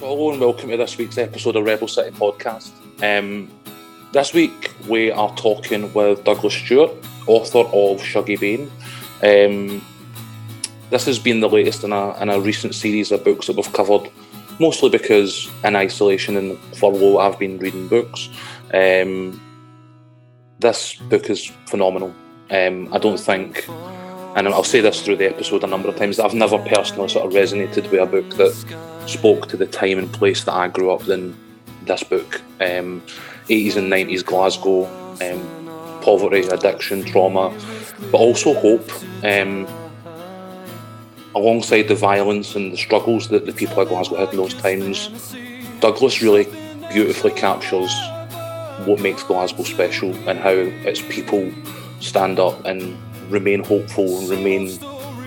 Hello and welcome to this week's episode of Rebel City Podcast. Um, this week we are talking with Douglas Stuart, author of Shuggie Bain. Um, this has been the latest in a, in a recent series of books that we've covered, mostly because in isolation and furlough I've been reading books. Um, this book is phenomenal. Um, I don't think, and I'll say this through the episode a number of times, that I've never personally sort of resonated with a book that spoke to the time and place that I grew up in this book. Um, 80s and 90s Glasgow, um, poverty, addiction, trauma, but also hope. Um, alongside the violence and the struggles that the people of Glasgow had in those times, Douglas really beautifully captures what makes Glasgow special and how its people stand up and remain hopeful and remain,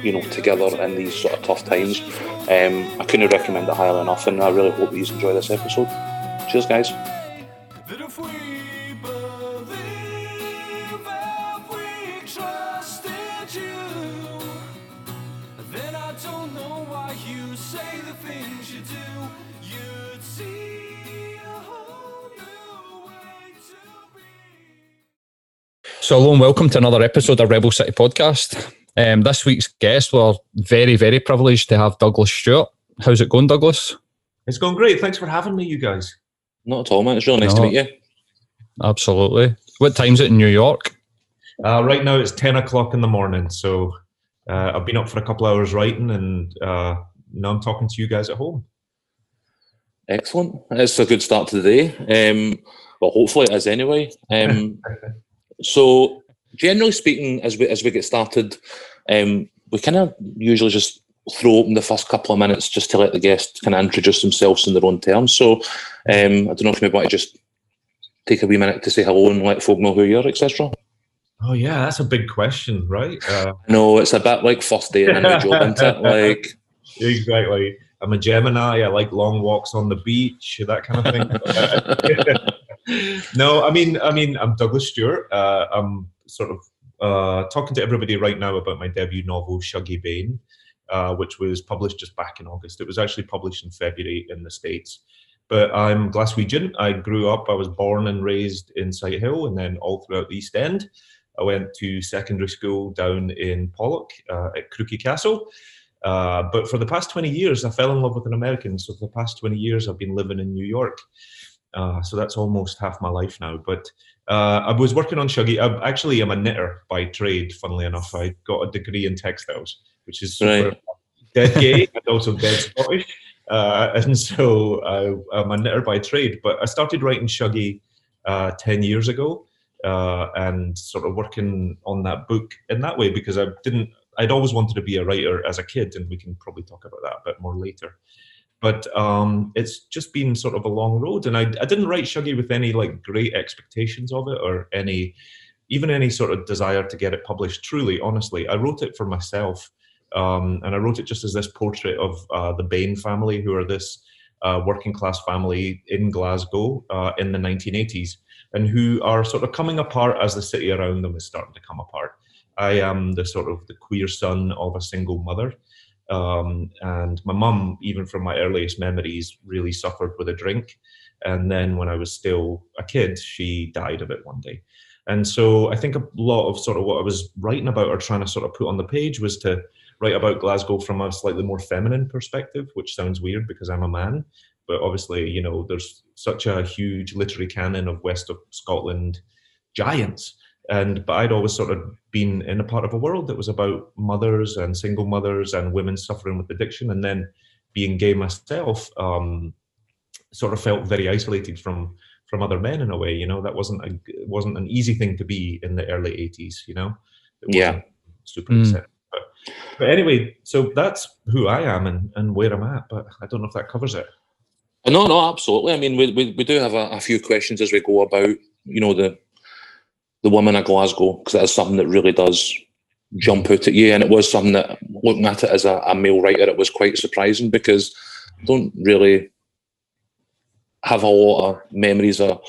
you know, together in these sort of tough times. Um, I couldn't recommend it highly enough, and I really hope you enjoy this episode. Cheers, guys. So, hello and welcome to another episode of Rebel City Podcast. Um, this week's guest, we're very, very privileged to have Douglas Stuart. How's it going, Douglas? It's going great. Thanks for having me, you guys. Not at all, man. It's really nice No. to meet you. Absolutely. What time's it in New York? Uh, right now it's 10 o'clock in the morning, so uh, I've been up for a couple hours writing and uh, now I'm talking to you guys at home. Excellent. It's a good start to the day. Um, well, hopefully it is anyway. Um, so, generally speaking, as we as we get started, um, we kind of usually just throw open the first couple of minutes just to let the guests kind of introduce themselves in their own terms. So, um, I don't know if you maybe want to just take a wee minute to say hello and let folk know who you are, etc. Oh, yeah, that's a big question, right? Uh, No, it's a bit like first day in a new job, isn't it? Like, exactly. I'm a Gemini. I like long walks on the beach, that kind of thing. no, I mean, I mean, I'm Douglas Stuart. Uh, I'm sort of uh, talking to everybody right now about my debut novel, Shuggie Bain, uh, which was published just back in August. It was actually published in February in the States. But I'm Glaswegian. I grew up, I was born and raised in Sighthill and then all throughout the East End. I went to secondary school down in Pollok uh, at Crookston Castle. Uh, but for the past 20 years, I fell in love with an American. So for the past 20 years, I've been living in New York. Uh, so that's almost half my life now. But uh, I was working on Shuggie. I actually am a knitter by trade, funnily enough. I got a degree in textiles, which is Right. dead gay and also dead Scottish. Uh, and so I, I'm a knitter by trade. But I started writing Shuggie uh, 10 years ago uh, and sort of working on that book in that way because I didn't, I'd always wanted to be a writer as a kid, and we can probably talk about that a bit more later. But um, it's just been sort of a long road, and I, I didn't write Shuggie with any like great expectations of it or any, even any sort of desire to get it published. Truly, honestly, I wrote it for myself, um, and I wrote it just as this portrait of uh, the Bain family, who are this uh, working class family in Glasgow uh, in the 1980s, and who are sort of coming apart as the city around them is starting to come apart. I am the sort of the queer son of a single mother. Um, and my mum, even from my earliest memories, really suffered with a drink. And then when I was still a kid, she died of it one day. And so I think a lot of sort of what I was writing about or trying to sort of put on the page was to write about Glasgow from a slightly more feminine perspective, which sounds weird because I'm a man. But obviously, you know, there's such a huge literary canon of West of Scotland giants and but I'd always sort of been in a part of a world that was about mothers and single mothers and women suffering with addiction, and then being gay myself, um, sort of felt very isolated from from other men in a way. You know, that wasn't a wasn't an easy thing to be in the early '80s. You know, it Yeah. super Mm. But, but anyway, so that's who I am and, and where I'm at. But I don't know if that covers it. No, no, absolutely. I mean, we, we, we do have a, a few questions as we go about, you know, the the women of Glasgow, because that is something that really does jump out at you. And it was something that, looking at it as a, a male writer, it was quite surprising because I don't really have a lot of memories of,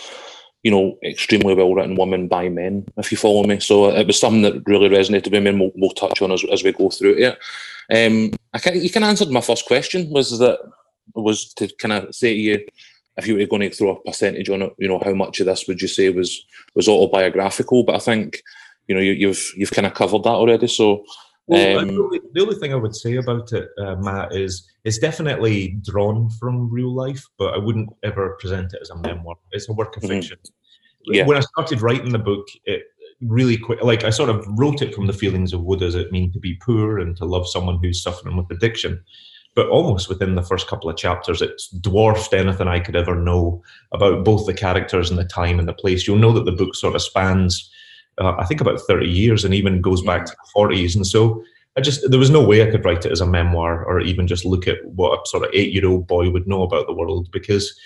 you know, extremely well written women by men, if you follow me. So it was something that really resonated with me and we'll, we'll touch on as, as we go through it. Um, I can, you can answer my first question was that was to kind of say to you, if you were going to throw a percentage on it, you know, how much of this would you say was was autobiographical? But I think, you know, you, you've you've kind of covered that already. So well, um, the, only, the, only, thing I would say about it, uh, Matt, is it's definitely drawn from real life, but I wouldn't ever present it as a memoir. It's a work of mm-hmm. fiction. Yeah. When I started writing the book, it really quick, like I sort of wrote it from the feelings of what does it mean to be poor and to love someone who's suffering with addiction. But almost within the first couple of chapters, it's dwarfed anything I could ever know about both the characters and the time and the place. You'll know that the book sort of spans uh, I think about 30 years and even goes back to the 40s. And so I just, there was no way I could write it as a memoir or even just look at what a sort of eight year old boy would know about the world because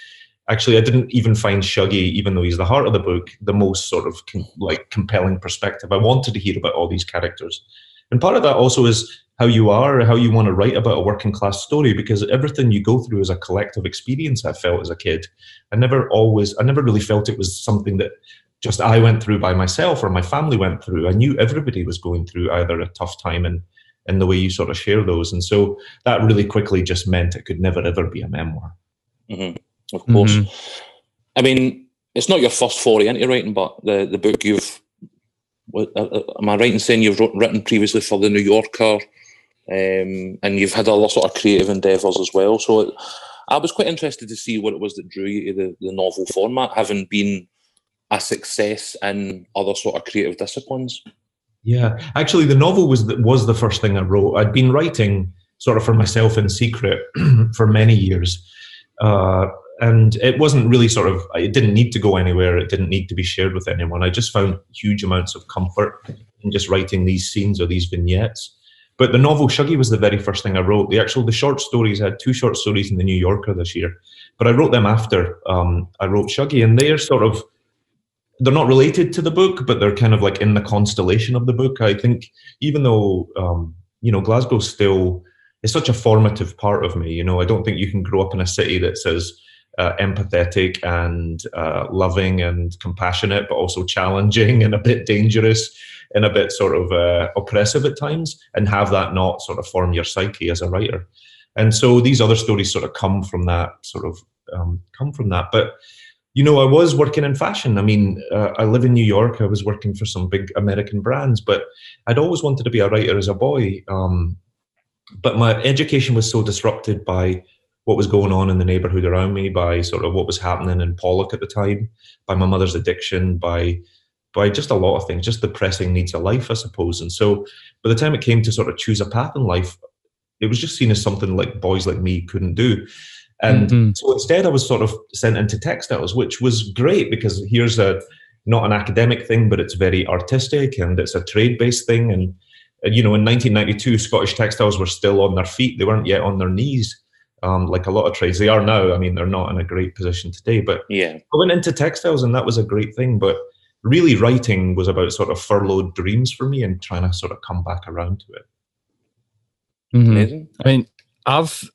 actually I didn't even find Shuggie, even though he's the heart of the book, the most sort of com- like compelling perspective. I wanted to hear about all these characters. And part of that also is how you are, how you want to write about a working class story, because everything you go through is a collective experience. I felt as a kid. I never always, I never really felt it was something that just I went through by myself or my family went through. I knew everybody was going through either a tough time and in the way you sort of share those. And so that really quickly just meant it could never ever be a memoir. Mm-hmm. Of course. Mm-hmm. I mean, it's not your first foray into writing, but the, the book you've, what, am I right in saying you've written previously for The New Yorker um, and you've had other sort of creative endeavours as well. So it, I was quite interested to see what it was that drew you to the, the novel format, having been a success in other sort of creative disciplines? Yeah, actually, the novel was the, was the first thing I wrote. I'd been writing sort of for myself in secret for many years, uh, and it wasn't really sort of. It didn't need to go anywhere. It didn't need to be shared with anyone. I just found huge amounts of comfort in just writing these scenes or these vignettes. But the novel Shuggie was the very first thing I wrote. The actual the short stories I had two short stories in the New Yorker this year, but I wrote them after um, I wrote Shuggie, and they're sort of they're not related to the book, but they're kind of like in the constellation of the book. I think even though um, you know Glasgow still is such a formative part of me, you know, I don't think you can grow up in a city that's as uh, empathetic and uh, loving and compassionate, but also challenging and a bit dangerous and a bit sort of uh, oppressive at times, and have that not sort of form your psyche as a writer. And so these other stories sort of come from that sort of um, come from that, but you know, I was working in fashion. I mean, uh, I live in New York. I was working for some big American brands, but I'd always wanted to be a writer as a boy. Um, but my education was so disrupted by what was going on in the neighborhood around me, by sort of what was happening in Pollok at the time, by my mother's addiction, by by just a lot of things, just the pressing needs of life, I suppose. And so, by the time it came to sort of choose a path in life, it was just seen as something like boys like me couldn't do. And mm-hmm. so instead, I was sort of sent into textiles, which was great because here's a not an academic thing, but it's very artistic and it's a trade based thing. And, and, you know, in 1992, Scottish textiles were still on their feet; they weren't yet on their knees. Um, like a lot of trades, they are now. I mean, they're not in a great position today, but yeah, I went into textiles, and that was a great thing. But really, writing was about sort of furloughed dreams for me, and trying to sort of come back around to it. Mm-hmm. Amazing. I mean, I've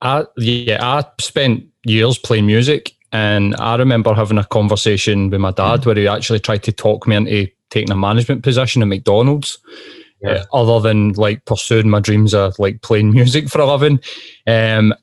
I yeah, I spent years playing music, and I remember having a conversation with my dad mm. where he actually tried to talk me into taking a management position at McDonald's. Yeah. Uh, other than like pursuing my dreams of like playing music for a living, um,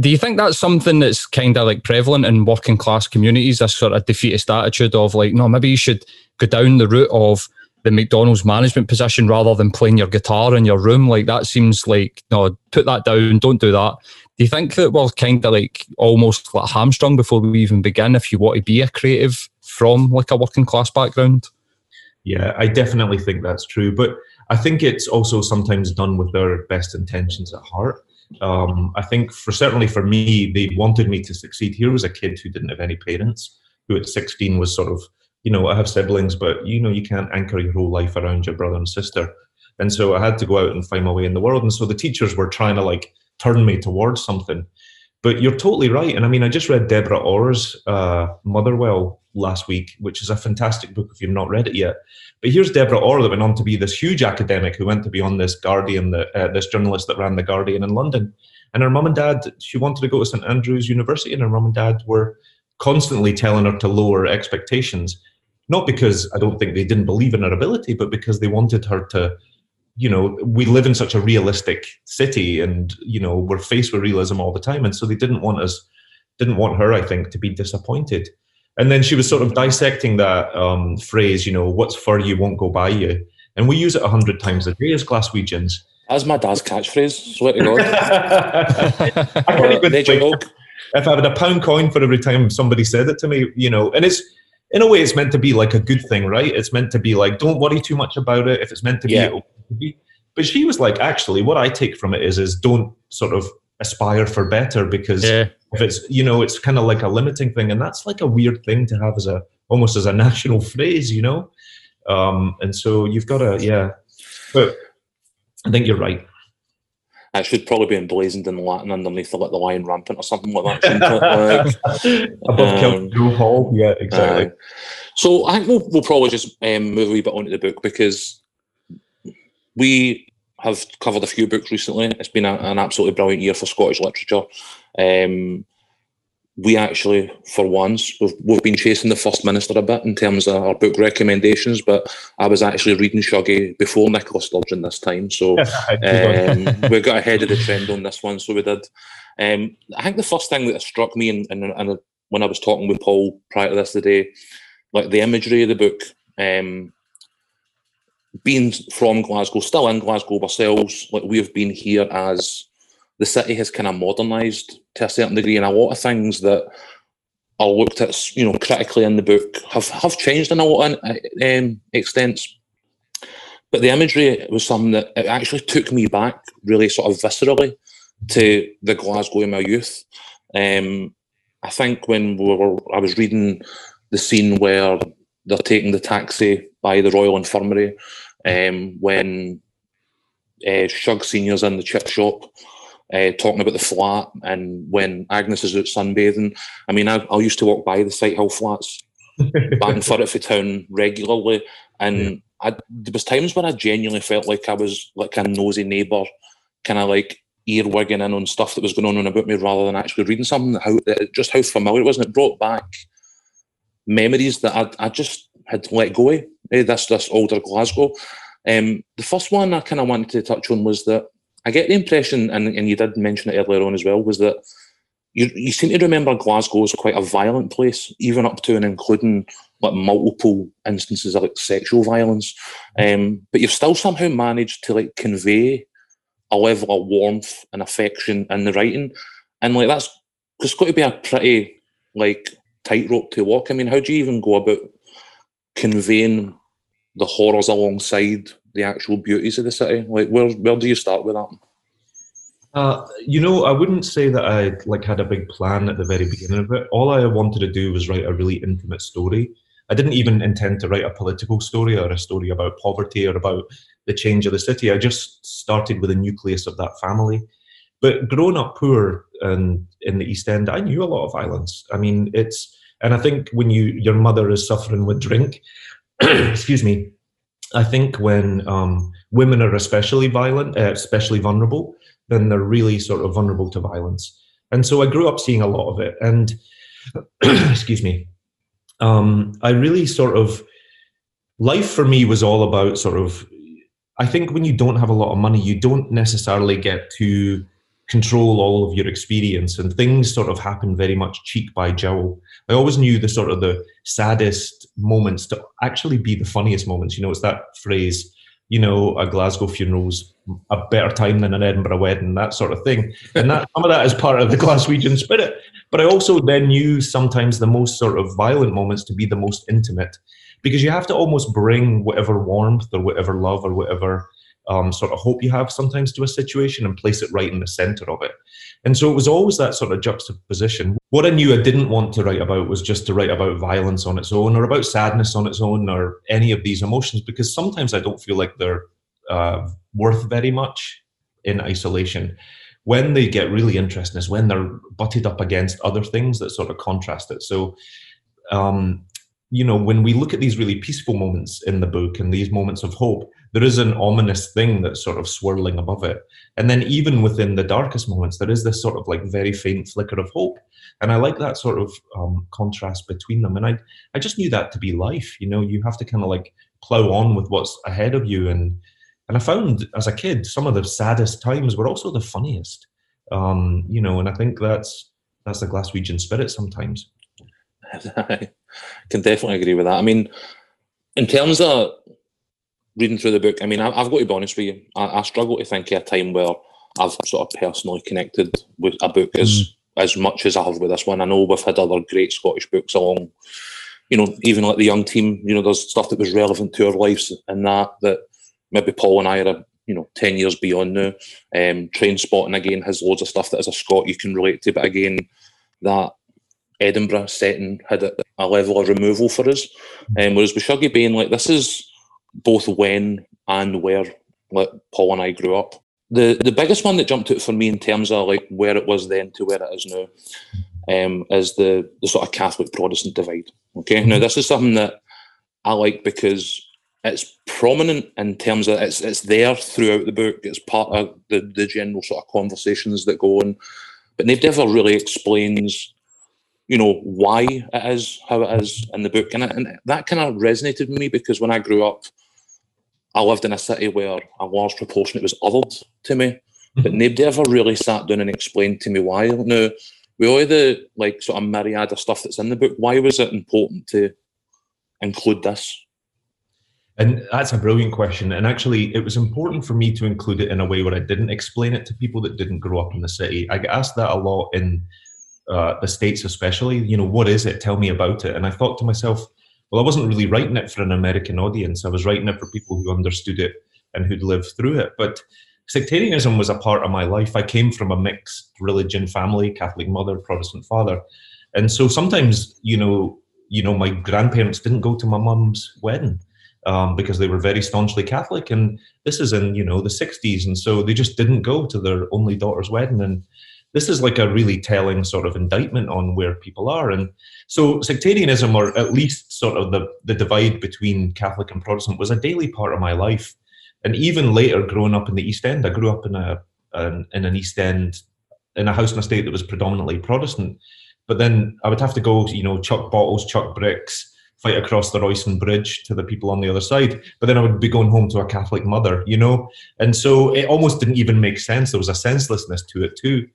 do you think that's something that's kind of like prevalent in working class communities? This sort of defeatist attitude of like, no, maybe you should go down the route of the McDonald's management position rather than playing your guitar in your room. Like that seems like no, put that down, don't do that. Do you think that we're kind of like almost like hamstrung before we even begin if you want to be a creative from like a working class background? Yeah, I definitely think that's true. But I think it's also sometimes done with their best intentions at heart. Um, I think for certainly for me, they wanted me to succeed. Here was a kid who didn't have any parents, who at 16 was sort of you know, I have siblings, but you know, you can't anchor your whole life around your brother and sister. And so I had to go out and find my way in the world. And so the teachers were trying to like turn me towards something. But you're totally right. And I mean, I just read Deborah Orr's uh, Motherwell last week, which is a fantastic book if you've not read it yet. But here's Deborah Orr that went on to be this huge academic who went to be on this Guardian, uh, this journalist that ran the Guardian in London. And her mum and dad, she wanted to go to St Andrews University, and her mum and dad were constantly telling her to lower expectations not because I don't think they didn't believe in her ability, but because they wanted her to you know, we live in such a realistic city, and you know, we're faced with realism all the time, and so they didn't want us, didn't want her, I think, to be disappointed. And then she was sort of dissecting that um, phrase, you know, what's for you won't go by you. And we use it a hundred times a day as Glaswegians. That's my dad's catchphrase, swear to God. I can't even if I had a pound coin for every time somebody said it to me, you know, and it's in a way it's meant to be like a good thing, right? It's meant to be like, don't worry too much about it. If it's meant to be, Yeah. be. But she was like, actually, what I take from it is, is don't sort of aspire for better because Yeah. if it's you know it's kind of like a limiting thing and that's like a weird thing to have as a almost as a national phrase you know um and so you've got to yeah but i think you're right It should probably be emblazoned in Latin underneath the, like, the lion rampant or something like that. Like, above Um, hall yeah exactly Aye. so I think we'll, we'll probably just um, move a wee bit onto the book because we have covered a few books recently. It's been a, an absolutely brilliant year for Scottish literature. Um, we actually, for once, we've, we've been chasing the First Minister a bit in terms of our book recommendations, but I was actually reading Shuggie before Nicola Sturgeon this time. So um, we got ahead of the trend on this one, so we did. Um, I think the first thing that struck me, and, and, and when I was talking with Paul prior to this today, like the imagery of the book, um, being from Glasgow, still in Glasgow ourselves, like we have been here as the city has kind of modernised to a certain degree, and a lot of things that are looked at, you know, critically in the book have have changed in a lot of um, extents. But the imagery was something that it actually took me back, really sort of viscerally, to the Glasgow in my youth. Um, I think when we were, I was reading the scene where they're taking the taxi by the Royal Infirmary, um, when uh, Shug Senior's in the chip shop, uh, talking about the flat, and when Agnes is out sunbathing. I mean, I, I used to walk by the Sighthill flats back in Firth town regularly, and I, there was times when I genuinely felt like I was like a nosy neighbour, kind of like earwigging in on stuff that was going on about me rather than actually reading something. How just how familiar it was, and it brought back memories that I, I just had let go of. eh, This this older Glasgow. Um, the first one I kind of wanted to touch on was that I get the impression, and, and you did mention it earlier on as well, was that you, you seem to remember Glasgow as quite a violent place, even up to and including like multiple instances of like sexual violence. Um, but you've still somehow managed to like convey a level of warmth and affection in the writing, and like that's it's got to be a pretty like tightrope to walk. I mean, how do you even go about conveying the horrors alongside the actual beauties of the city? Like, where where do you start with that? Uh, you know, I wouldn't say that I like had a big plan at the very beginning of it. All I wanted to do was write a really intimate story. I didn't even intend to write a political story or a story about poverty or about the change of the city. I just started with a nucleus of that family. But growing up poor and in the East End, I knew a lot of violence. I mean, it's and I think when you your mother is suffering with drink, excuse me, I think when um, women are especially violent, uh, especially vulnerable, then they're really sort of vulnerable to violence. And so I grew up seeing a lot of it. And excuse me, um, I really sort of life for me was all about sort of. I think when you don't have a lot of money, you don't necessarily get to control all of your experience, and things sort of happen very much cheek by jowl. I always knew the sort of the saddest moments to actually be the funniest moments. You know, it's that phrase you know, a Glasgow funeral's a better time than an Edinburgh wedding, that sort of thing. And that some of that is part of the Glaswegian spirit. But I also then knew sometimes the most sort of violent moments to be the most intimate, because you have to almost bring whatever warmth or whatever love or whatever um, sort of hope you have sometimes to a situation and place it right in the center of it. And so it was always that sort of juxtaposition. What I knew I didn't want to write about was just to write about violence on its own or about sadness on its own or any of these emotions, because sometimes I don't feel like they're uh, worth very much in isolation. When they get really interesting is when they're butted up against other things that sort of contrast it. So, um, you know, when we look at these really peaceful moments in the book and these moments of hope, there is an ominous thing that's sort of swirling above it. And then even within the darkest moments, there is this sort of like very faint flicker of hope. And I like that sort of um, contrast between them. And I, I just knew that to be life. You know, you have to kind of like plow on with what's ahead of you. And and I found as a kid some of the saddest times were also the funniest. Um, you know, and I think that's that's the Glaswegian spirit sometimes. I can definitely agree with that. I mean, in terms of reading through the book, I mean, I, have got to be honest with you. I, I, struggle to think of a time where I've sort of personally connected with a book mm. as as much as I have with this one. I know we've had other great Scottish books along, you know, even like the young team. You know, there's stuff that was relevant to our lives and that that maybe Paul and I are, you know, ten years beyond now. Um, Trainspotting again has loads of stuff that as a Scot you can relate to, but again, that Edinburgh setting had a, a level of removal for us. Um, whereas with Shuggie Bain, like this is both when and where like Paul and I grew up. The the biggest one that jumped out for me in terms of like where it was then to where it is now um, is the the sort of Catholic Protestant divide. Okay, now this is something that I like because it's prominent in terms of it's it's there throughout the book. It's part of the the general sort of conversations that go on, but they've never really explains you know why it is how it is in the book and, and that kind of resonated with me because when i grew up i lived in a city where a large proportion it was othered to me but mm-hmm. nobody ever really sat down and explained to me why now with all the like sort of myriad of stuff that's in the book why was it important to include this and that's a brilliant question. And actually, it was important for me to include it in a way where I didn't explain it to people that didn't grow up in the city. I get asked that a lot in uh, the states especially you know what is it tell me about it and i thought to myself well i wasn't really writing it for an american audience. I was writing it for people who understood it and who'd lived through it. But sectarianism was a part of my life. I came from a mixed religion family catholic mother protestant father. And so sometimes you know you know my grandparents didn't go to my mum's wedding um, because they were very staunchly Catholic, and this is in you know the '60s, and so they just didn't go to their only daughter's wedding. And this is like a really telling sort of indictment on where people are. And so sectarianism, or at least sort of the, the divide between Catholic and Protestant, was a daily part of my life. And even later, growing up in the East End, I grew up in a an, in an East End in a house and estate that was predominantly Protestant. But then I would have to go, you know, chuck bottles, chuck bricks, fight across the Royston Bridge to the people on the other side. But then I would be going home to a Catholic mother, you know? And so it almost didn't even make sense. There was a senselessness to it too.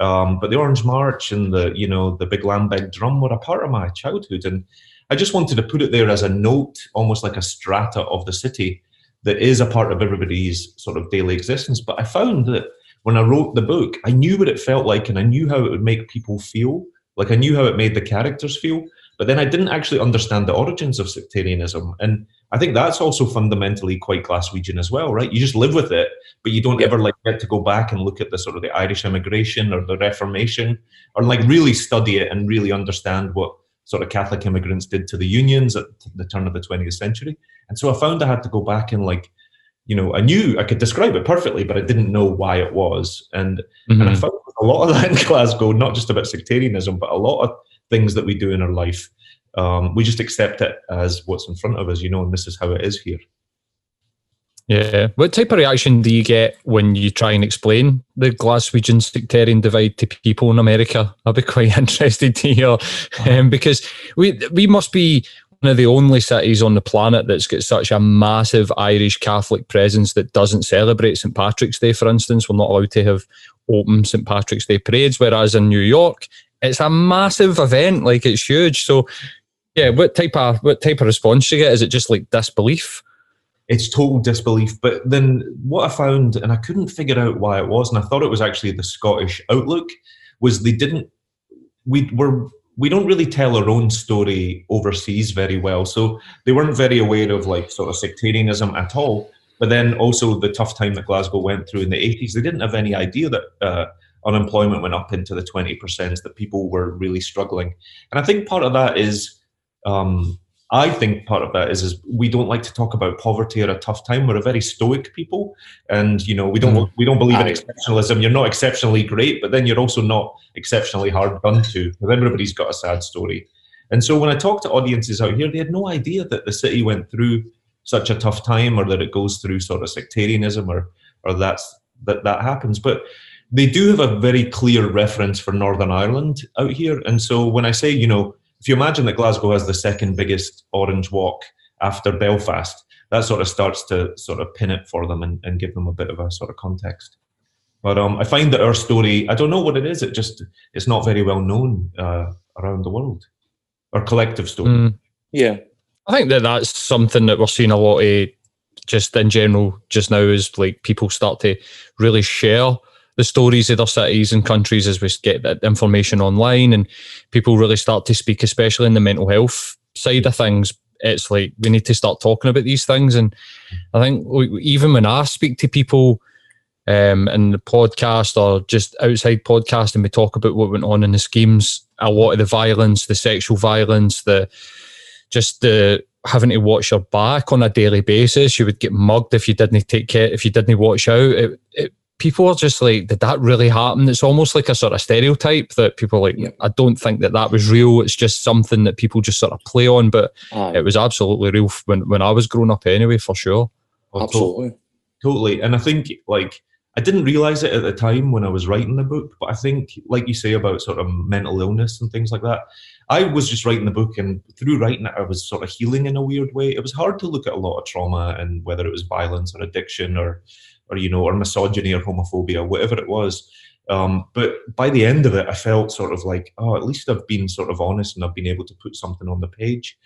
Um, but the Orange March and the, you know, the Big Lambeg drum were a part of my childhood. And I just wanted to put it there as a note, almost like a strata of the city that is a part of everybody's sort of daily existence. But I found that when I wrote the book, I knew what it felt like and I knew how it would make people feel. Like I knew how it made the characters feel. But then I didn't actually understand the origins of sectarianism. And I think that's also fundamentally quite Glaswegian as well, right? You just live with it, but you don't ever like get to go back and look at the sort of the Irish immigration or the Reformation or like really study it and really understand what sort of Catholic immigrants did to the unions at the turn of the 20th century. And so I found I had to go back and like, you know, I knew I could describe it perfectly, but I didn't know why it was. And mm-hmm. and I mm-hmm. found a lot of that in Glasgow, not just about sectarianism, but a lot of things that we do in our life. Um, we just accept it as what's in front of us, you know, and this is how it is here. Yeah. What type of reaction do you get when you try and explain the Glaswegian sectarian divide to people in America? I'd be quite interested to hear um, because we we must be one of the only cities on the planet that's got such a massive Irish Catholic presence that doesn't celebrate St Patrick's Day, for instance. We're not allowed to have open St Patrick's Day parades, whereas in New York, it's a massive event, like it's huge. So, yeah, what type of what type of response you get? Is it just like disbelief? It's total disbelief. But then what I found, and I couldn't figure out why it was, and I thought it was actually the Scottish outlook, was they didn't. We were we don't really tell our own story overseas very well. So they weren't very aware of like sort of sectarianism at all. But then also the tough time that Glasgow went through in the 80s, they didn't have any idea that uh, unemployment went up into the 20%, that people were really struggling. And I think part of that is, um, I think part of that is, is we don't like to talk about poverty or a tough time. We're a very stoic people, and you know we don't mm. we don't believe in exceptionalism. You're not exceptionally great, but then you're also not exceptionally hard done to. Because everybody's got a sad story. And so when I talk to audiences out here, they had no idea that the city went through such a tough time, or that it goes through sort of sectarianism, or or that's that that happens. But they do have a very clear reference for Northern Ireland out here. And so when I say, you know, if you imagine that Glasgow has the second biggest orange walk after Belfast, that sort of starts to sort of pin it for them and, and give them a bit of a sort of context. But um, I find that our story, I don't know what it is. It just it's not very well known uh, around the world. Our collective story. Mm. Yeah, I think that that's something that we're seeing a lot of just in general just now is like people start to really share the stories of their cities and countries as we get that information online and people really start to speak, especially in the mental health side of things. It's like we need to start talking about these things. And I think even when I speak to people um, in the podcast or just outside podcast and we talk about what went on in the schemes, a lot of the violence, the sexual violence, the just the having to watch your back on a daily basis. You would get mugged if you didn't take care, if you didn't watch out. It, it, people are just like, did that really happen? It's almost like a sort of stereotype that people like, yeah. I don't think that that was real. It's just something that people just sort of play on, but it was absolutely real when, when I was growing up anyway, for sure. Absolutely. Totally. And I think like, I didn't realize it at the time when I was writing the book, but I think, like you say about sort of mental illness and things like that, I was just writing the book, and through writing it, I was sort of healing in a weird way. It was hard to look at a lot of trauma and whether it was violence or addiction or, or you know, or misogyny or homophobia, whatever it was. Um, but by the end of it, I felt sort of like, oh, at least I've been sort of honest and I've been able to put something on the page.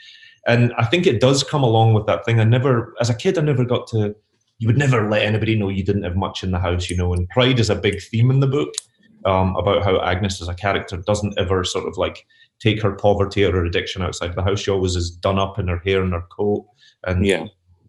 And I think it does come along with that thing. I never, as a kid, I never got to you would never let anybody know you didn't have much in the house, you know. And pride is a big theme in the book um, about how Agnes as a character doesn't ever sort of like take her poverty or her addiction outside the house. She always is done up in her hair and her coat, and yeah,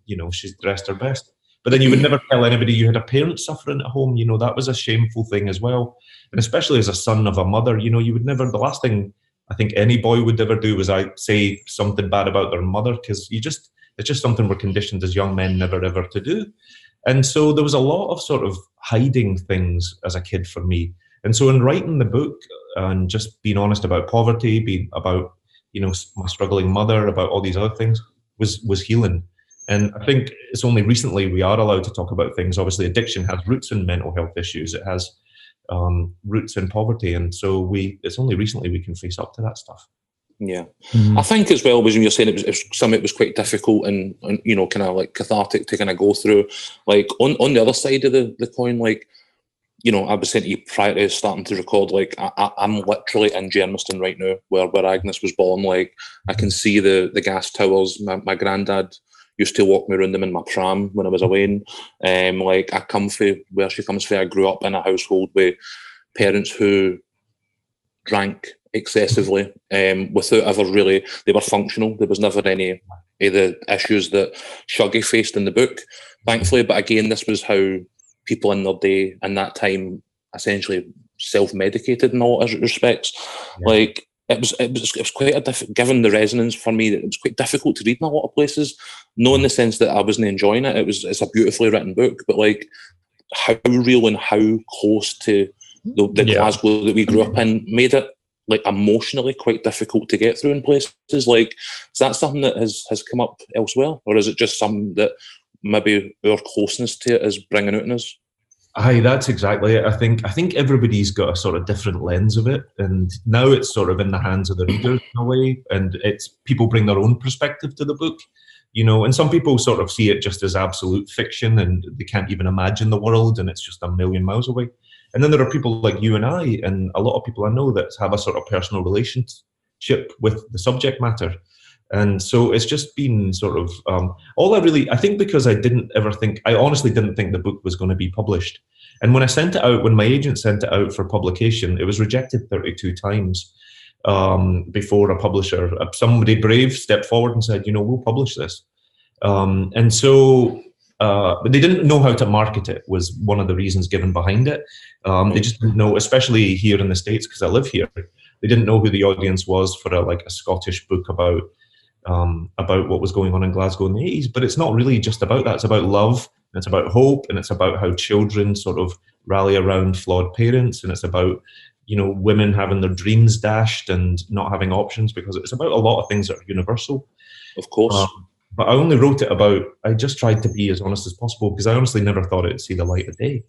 you know she's dressed her best. But then you would never tell anybody you had a parent suffering at home. You know that was a shameful thing as well, and especially as a son of a mother, you know you would never. The last thing I think any boy would ever do was I say something bad about their mother because you just it's just something we're conditioned as young men never ever to do. And so there was a lot of sort of hiding things as a kid for me. And so in writing the book and just being honest about poverty, being about you know my struggling mother, about all these other things was was healing. And I think it's only recently we are allowed to talk about things. Obviously, addiction has roots in mental health issues. It has um, roots in poverty, and so we it's only recently we can face up to that stuff. Yeah, mm-hmm. I think as well was when you're saying it was, it was something that was quite difficult and, and you know kind of like cathartic to kind of go through. Like on on the other side of the, the coin, like you know, I was saying to you prior to starting to record, like I, am literally in Germiston right now, where where Agnes was born. Like I can see the the gas towers. My, my granddad used to walk me around them in my pram when I was away. Um, like I come from where she comes from. I grew up in a household with parents who drank excessively um, without ever really they were functional there was never any of the issues that shuggie faced in the book thankfully but again this was how people in their day in that time essentially self-medicated in a lot of respects yeah. like it was, it was it was quite a diff- given the resonance for me that it was quite difficult to read in a lot of places not in the sense that I wasn't enjoying it it was it's a beautifully written book but like how real and how close to the, the yeah. Glasgow that we grew up in made it like emotionally quite difficult to get through in places. Like, is that something that has has come up elsewhere, or is it just something that maybe our closeness to it is bringing out in us? Aye, that's exactly it. I think I think everybody's got a sort of different lens of it, and now it's sort of in the hands of the readers in a way, and it's people bring their own perspective to the book, you know. And some people sort of see it just as absolute fiction, and they can't even imagine the world, and it's just a million miles away. And then there are people like you and I, and a lot of people I know that have a sort of personal relationship with the subject matter. And so it's just been sort of um, all I really, I think because I didn't ever think, I honestly didn't think the book was going to be published. And when I sent it out, when my agent sent it out for publication, it was rejected 32 times um, before a publisher, somebody brave stepped forward and said, you know, we'll publish this. Um, and so uh, but they didn't know how to market it was one of the reasons given behind it um, they just didn't know especially here in the states because i live here they didn't know who the audience was for a like a scottish book about um, about what was going on in glasgow in the 80s but it's not really just about that it's about love and it's about hope and it's about how children sort of rally around flawed parents and it's about you know women having their dreams dashed and not having options because it's about a lot of things that are universal of course um, but I only wrote it about. I just tried to be as honest as possible because I honestly never thought it'd see the light of day.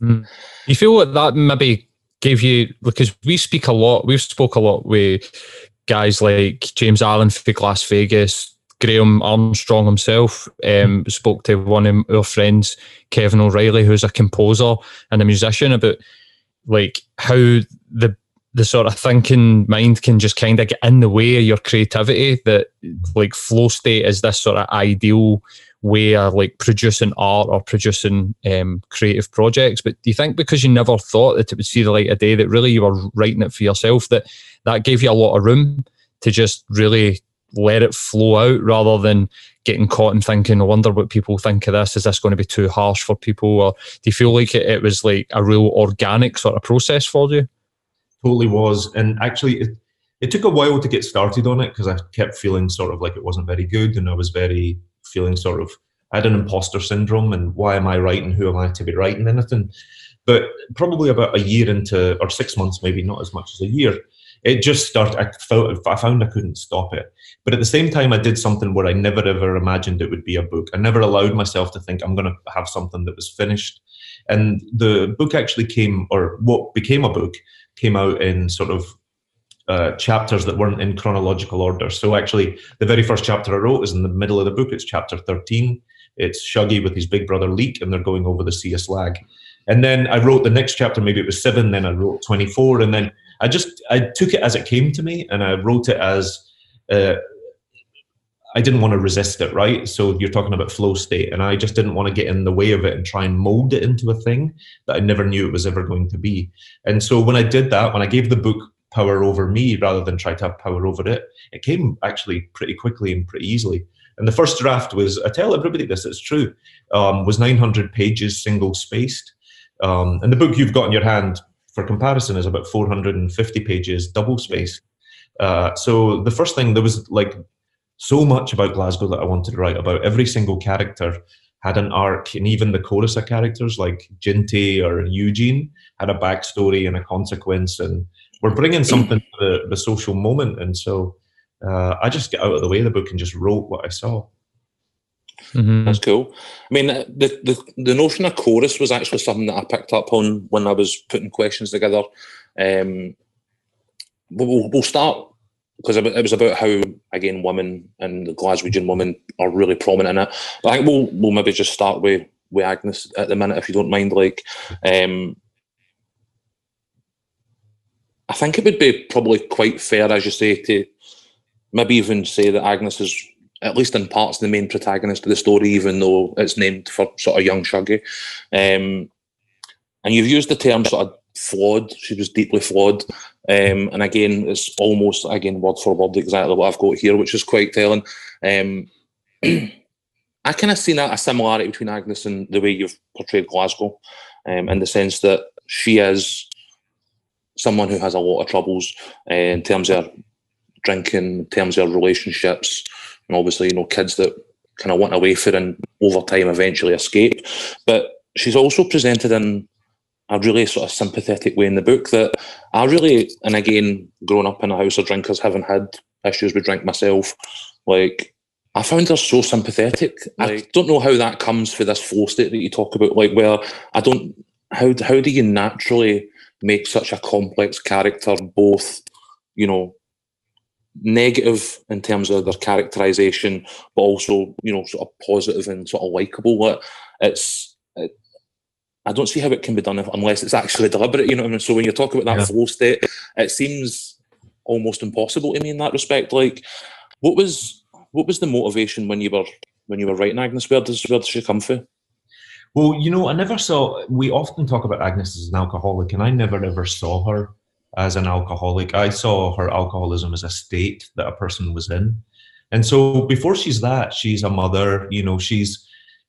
Mm. You feel that that maybe gave you because we speak a lot. We've spoke a lot with guys like James Allan for Las Vegas, Graeme Armstrong himself um, spoke to one of our friends, Kevin O'Reilly, who's a composer and a musician, about like how the the sort of thinking mind can just kind of get in the way of your creativity. That like flow state is this sort of ideal way of like producing art or producing um, creative projects. But do you think because you never thought that it would see the light of day, that really you were writing it for yourself, that that gave you a lot of room to just really let it flow out rather than getting caught and thinking, I wonder what people think of this. Is this going to be too harsh for people? Or do you feel like it, it was like a real organic sort of process for you? Totally was. And actually, it, it took a while to get started on it because I kept feeling sort of like it wasn't very good and I was very feeling sort of, I had an imposter syndrome and why am I writing? Who am I to be writing anything? But probably about a year into, or six months, maybe not as much as a year, it just started. I felt I found I couldn't stop it. But at the same time, I did something where I never ever imagined it would be a book. I never allowed myself to think I'm going to have something that was finished. And the book actually came, or what became a book, came out in sort of uh, chapters that weren't in chronological order. So actually, the very first chapter I wrote is in the middle of the book. It's chapter 13. It's Shuggie with his big brother Leek, and they're going over the Sea of Slag. And then I wrote the next chapter, maybe it was seven, then I wrote 24, and then I just I took it as it came to me, and I wrote it as uh, I didn't want to resist it, right? So you're talking about flow state, and I just didn't want to get in the way of it and try and mold it into a thing that I never knew it was ever going to be. And so when I did that, when I gave the book power over me rather than try to have power over it, it came actually pretty quickly and pretty easily. And the first draft was, I tell everybody this, it's true, um, was 900 pages, single spaced. Um, and the book you've got in your hand for comparison, is about 450 pages, double space. Uh, so the first thing there was like so much about Glasgow that I wanted to write about. Every single character had an arc, and even the chorus of characters like Jinty or Eugene had a backstory and a consequence, and we're bringing something to the, the social moment. And so uh, I just get out of the way of the book and just wrote what I saw. Mm-hmm. That's cool. I mean, the, the the notion of chorus was actually something that I picked up on when I was putting questions together. Um, we'll, we'll start because it was about how again women and the Glaswegian women are really prominent in it. But I think we'll we'll maybe just start with with Agnes at the minute if you don't mind. Like, um, I think it would be probably quite fair, as you say, to maybe even say that Agnes is at least in parts, the main protagonist of the story, even though it's named for sort of young Shuggie. Um, and you've used the term sort of flawed. She was deeply flawed. Um, and again, it's almost again word for word exactly what I've got here, which is quite telling. Um, I kind of seen a, a, similarity between Agnes and the way you've portrayed Glasgow, um, in the sense that she is someone who has a lot of troubles uh, in terms of drinking, in terms of relationships, and obviously, you know, kids that kind of want away for and over time eventually escape. But she's also presented in a really sort of sympathetic way in the book that I really, and again, growing up in a house of drinkers, having had issues with drink myself, like I found her so sympathetic. Like, I don't know how that comes for this flow state that you talk about, like where I don't how how do you naturally make such a complex character both, you know, negative in terms of their characterization, but also you know sort of positive and sort of likable. It's it, I don't see how it can be done if, unless it's actually deliberate. You know what I mean? So when you talk about that yeah. flow state, it seems almost impossible to me in that respect. Like, what was what was the motivation when you were when you were writing Agnes? Where does where does she come from? Well, you know, I never saw. We often talk about Agnes as an alcoholic, and I never ever saw her as an alcoholic. I saw her alcoholism as a state that a person was in. And so before she's that, she's a mother, you know, she's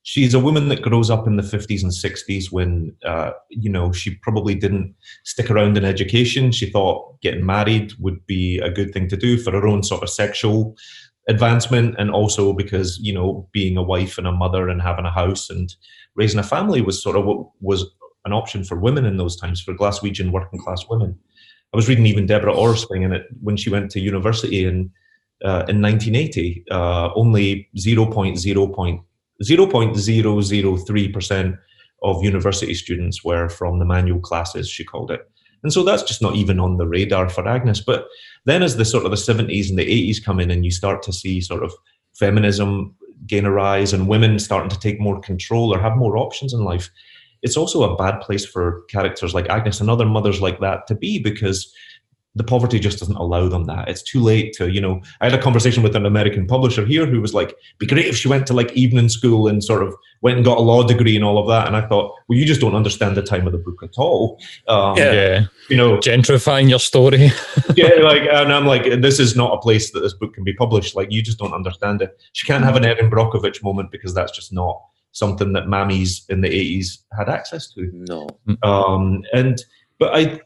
she's a woman that grows up in the 50s and 60s when uh, you know she probably didn't stick around in education she thought getting married would be a good thing to do for her own sort of sexual advancement and also because you know being a wife and a mother and having a house and raising a family was sort of what was an option for women in those times for glaswegian working class women I was reading even Deborah Orsping in it when she went to university in uh, in 1980. Uh, only 0.0.0.003 percent of university students were from the manual classes. She called it, and so that's just not even on the radar for Agnes. But then, as the sort of the 70s and the 80s come in, and you start to see sort of feminism gain a rise and women starting to take more control or have more options in life, it's also a bad place for characters like Agnes and other mothers like that to be because the poverty just doesn't allow them that. It's too late to, you know. I had a conversation with an American publisher here who was like, "Be great if she went to like evening school and sort of went and got a law degree and all of that." And I thought, well, you just don't understand the time of the book at all. Um, yeah, you know, gentrifying your story. yeah, like, and I'm like, this is not a place that this book can be published. Like, you just don't understand it. She can't have an Erin Brockovich moment because that's just not something that mammies in the 80s had access to. No. Um, and but I,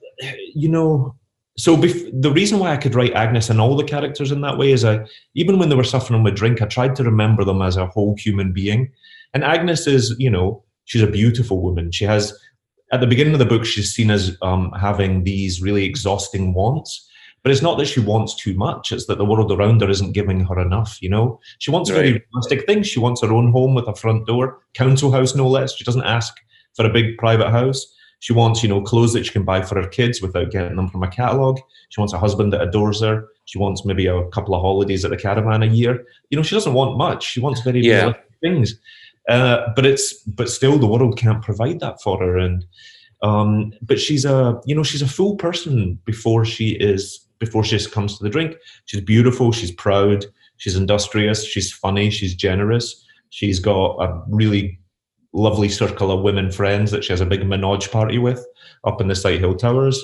you know so bef- the reason why I could write Agnes and all the characters in that way is I even when they were suffering with drink, I tried to remember them as a whole human being. And Agnes is, you know, she's a beautiful woman. She has at the beginning of the book, she's seen as um, having these really exhausting wants. But it's not that she wants too much; it's that the world around her isn't giving her enough. You know, she wants right. very realistic things. She wants her own home with a front door, council house no less. She doesn't ask for a big private house. She wants, you know, clothes that she can buy for her kids without getting them from a catalogue. She wants a husband that adores her. She wants maybe a couple of holidays at the caravan a year. You know, she doesn't want much. She wants very yeah. realistic things. Uh, but it's but still the world can't provide that for her. And um, but she's a you know she's a full person before she is before she comes to the drink. She's beautiful. She's proud. She's industrious. She's funny. She's generous. She's got a really lovely circle of women friends that she has a big menage party with up in the Sighthill Towers.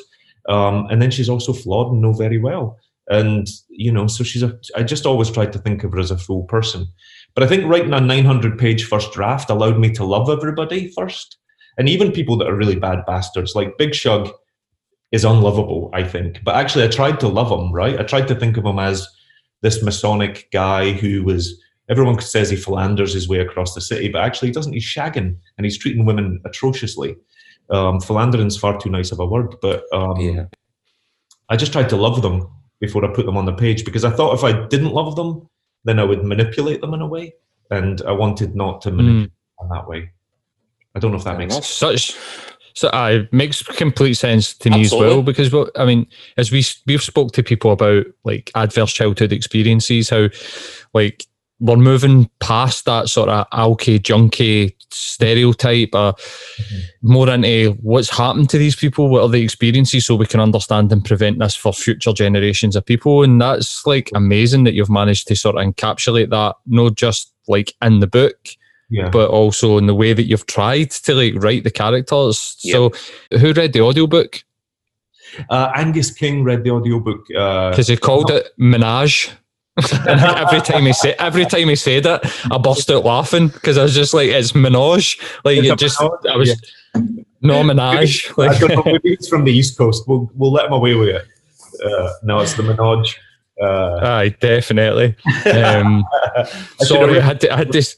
Um, and then she's also flawed and know very well. And, you know, so she's a, I just always tried to think of her as a full person. But I think writing a 900 page first draft allowed me to love everybody first. And even people that are really bad bastards, like Big Shug is unlovable, I think. But actually, I tried to love him, right? I tried to think of him as this Masonic guy who was everyone says he philanders his way across the city, but actually he doesn't. He's shagging and he's treating women atrociously. Um, philandering's far too nice of a word, but um, yeah. I just tried to love them before I put them on the page because I thought if I didn't love them, then I would manipulate them in a way, and I wanted not to manipulate mm. them that way. I don't know if that makes sense. Such so uh, it makes complete sense to me Absolutely. as well because what I mean, as we we've spoke to people about like adverse childhood experiences, how like we're moving past that sort of alky junkie stereotype or mm-hmm. more into what's happened to these people what are the experiences so we can understand and prevent this for future generations of people and that's like amazing that you've managed to sort of encapsulate that not just like in the book yeah. but also in the way that you've tried to like write the characters yep. so who read the audiobook uh, Angus King read the audiobook because uh, he called it Menage and every time he said every time he said it, I burst out laughing because I was just like, "It's Menage." Like it's it just, menage? I was yeah. no Menage. Like, I know, maybe it's from the East Coast. We'll we'll let him away with it. Uh, no, it's the Menage. Uh, Aye, definitely. Um, sorry, I had to, I had this.